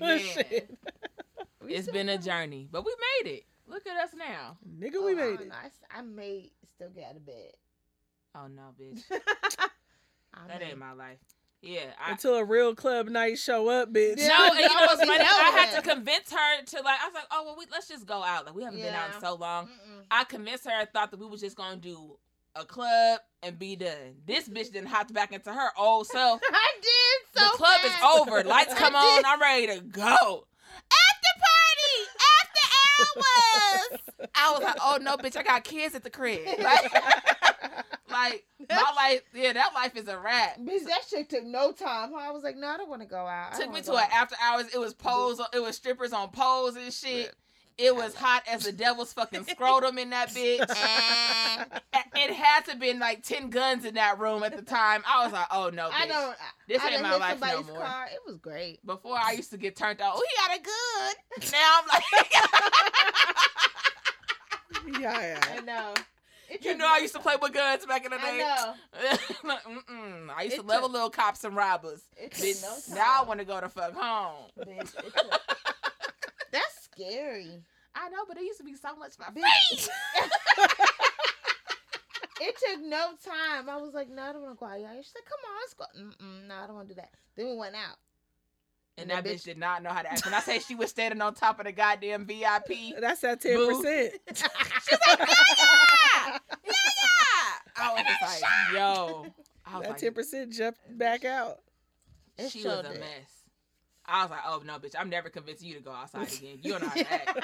Man. Shit. We It's still been a journey, but we made it. Look at us now. Nigga, Oh, we I made don't it. know. I, s- I may still get out of bed. Oh no, bitch. That may. ain't my life. Yeah, I, Until a real club night show up, bitch. No, and you know what's funny? I had to convince her to like. I was like, "Oh well, we, let's just go out. Like we haven't been out in so long." Mm-mm. I convinced her. I thought that we was just gonna do a club and be done. This bitch then hopped back into her old self. I did so the club fast. is over. Lights I come did. on. I'm ready to go. After party, after hours. I was like, "Oh no, bitch! I got kids at the crib." Like, like my life. Yeah, that life is a wrap. Bitch, that shit took no time. I was like, no, I don't want to go out. I Took me wanna an out. after hours. It was poles. It was strippers on poles and shit. It was hot as the devil's fucking scrotum in that bitch. It had to been like ten guns in that room at the time. I was like, oh no, bitch. I don't. This I ain't my life no somebody's more. Car. It was great. Before I used to get turned on. Oh, he got a gun. Now I'm like, yeah, yeah. I know. It you know, I used to play with guns back in the day. I day. know. I used It to level took- little cops and robbers. It took Bitch, no time. now I want to go to fuck home. Bitch, it took- That's scary. I know, but it used to be so much my Bitch. it took no time. I was like, no, I don't want to go out. y'all. She's like, come on, let's go. Mm-mm, no, I don't want to do that. Then we went out. And And that that bitch did not know how to act. When I say she was standing on top of the goddamn VIP, That's that ten percent. she's like, yeah, yeah. yeah. I was just like, yo. I was That like, ten percent jump back out. It she was a did. mess. I was like, oh no, bitch, I'm never convincing you to go outside again. You don't know how to act.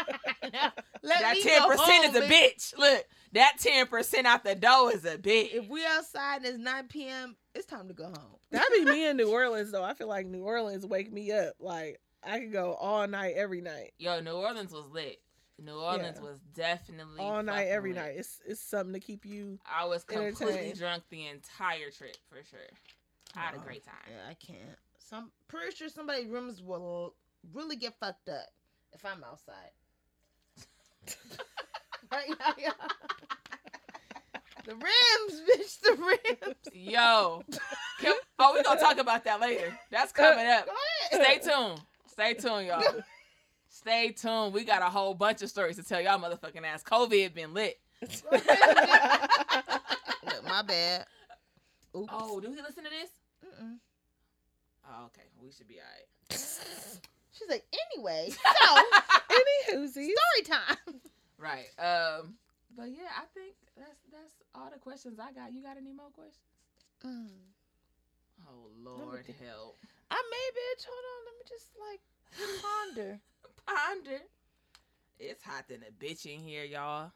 Let that ten percent home, is a bitch. Look, that ten percent out the door is a bitch. If we outside and it's 9 p.m., it's time to go home. That'd be me in New Orleans though. I feel like New Orleans wake me up. Like I could go all night, every night, Yo, New Orleans was lit. New Orleans Yeah. was definitely all night, every lit. night. It's it's something to keep you. I was completely drunk the entire trip for sure. I had a great time. Yeah, I can't. Some pretty sure somebody's rooms will really get fucked up if I'm outside. right now, yeah. The rims, bitch. The rims. Yo, can, oh, we gonna talk about that later. That's coming up. Stay tuned. Stay tuned, y'all. Stay tuned. We got a whole bunch of stories to tell y'all, motherfucking ass. COVID been lit. Look, my bad. Oops. Oh, do he listen to this? Mm-mm. Oh, okay. We should be alright. She's like, anyway, so Any story time. Right. Um. But yeah, I think that's that's all the questions I got. You got any more questions? Mm. Oh Lord, help. I may, bitch. Hold on. Let me just like ponder. Ponder. It's hot than a bitch in here, y'all.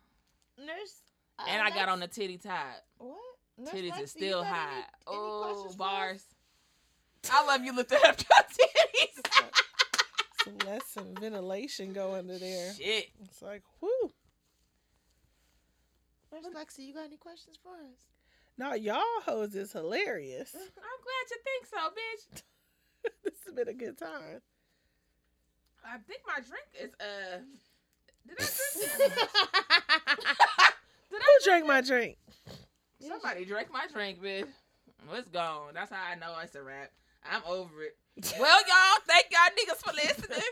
Nurse. uh, And I got on the titty top. what? Nurse Titties Lexi, is still got any- hot. any Oh, bars. Us? I love you lifting up your titties. Some less some ventilation go under there. Shit. It's like, whoo. Nurse Lexi, you got any questions for us? No, y'all hoes is hilarious. I'm glad you think so, bitch. this has been a good time. I think my drink is uh. Did I drink? Did Who drank my drink? Somebody drank my drink, bitch. Well, It's gone. That's how I know it's a wrap. I'm over it. Well, y'all, thank y'all niggas for listening.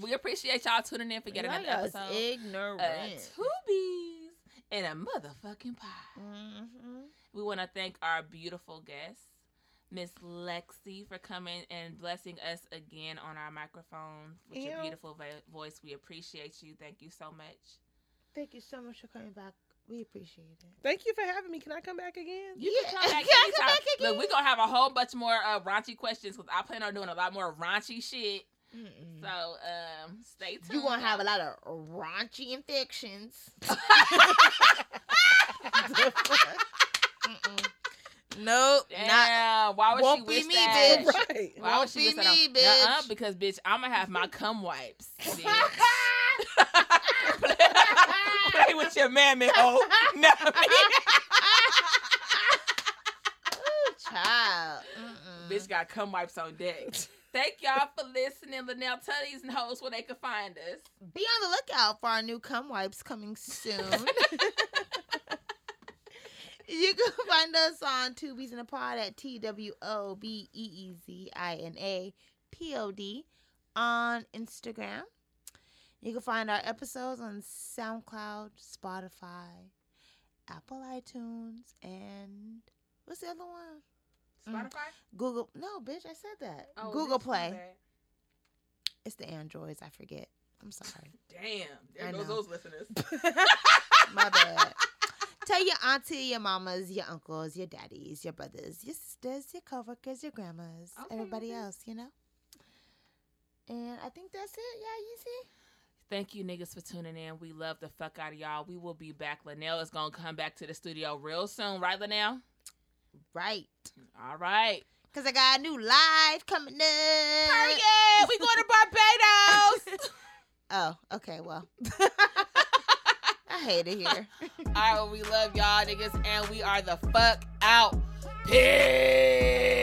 We appreciate y'all tuning in for yet another episode. ignorant. Uh, Two Beez and a motherfucking pie. mm-hmm. We want to thank our beautiful guest, Miss Lexi, for coming and blessing us again on our microphone with your Yeah. beautiful vo- voice. We appreciate you. Thank you so much. Thank you so much for coming back. We appreciate it. Thank you for having me. Can I come back again? You Yeah. can come back Can I come anytime. back Look, we're gonna have a whole bunch more uh, raunchy questions because I plan on doing a lot more raunchy shit. Mm-mm. So um, stay tuned. You're gonna have a lot of raunchy infections. Nope, not. Why would won't she be me, that? bitch. Right. Why would Won't she be wish that? me, on- Nuh-uh, bitch. because bitch, I'm gonna have my cum wipes. Play with your mammy, hoe. Ooh, child. Mm-mm. Bitch got cum wipes on deck. Thank y'all for listening. Linnell, tell these hoes where they can find us. Be on the lookout for our new cum wipes coming soon. you can find us on Two Beez in a Pod at T W O B E E Z I N A P O D on Instagram. You can find our episodes on SoundCloud, Spotify, Apple iTunes, and what's the other one? Mm. Spotify? Google. No, bitch, I said that. Oh, Google Play. It's the Androids. I forget. I'm sorry. Damn. There I goes know. those listeners. My bad. Tell your auntie, your mamas, your uncles, your daddies, your brothers, your sisters, your coworkers, your grandmas, Okay, everybody okay. else, you know? And I think that's it. Yeah, you see? Thank you, niggas, for tuning in. We love the fuck out of y'all. We will be back. Linnell is going to come back to the studio real soon, right, Linnell? Right. All right. Because I got a new live coming up. Period. We going to Barbados. Oh, okay. Well, I hate it here. All right, well, we love y'all, niggas, and we are the fuck out. Peace.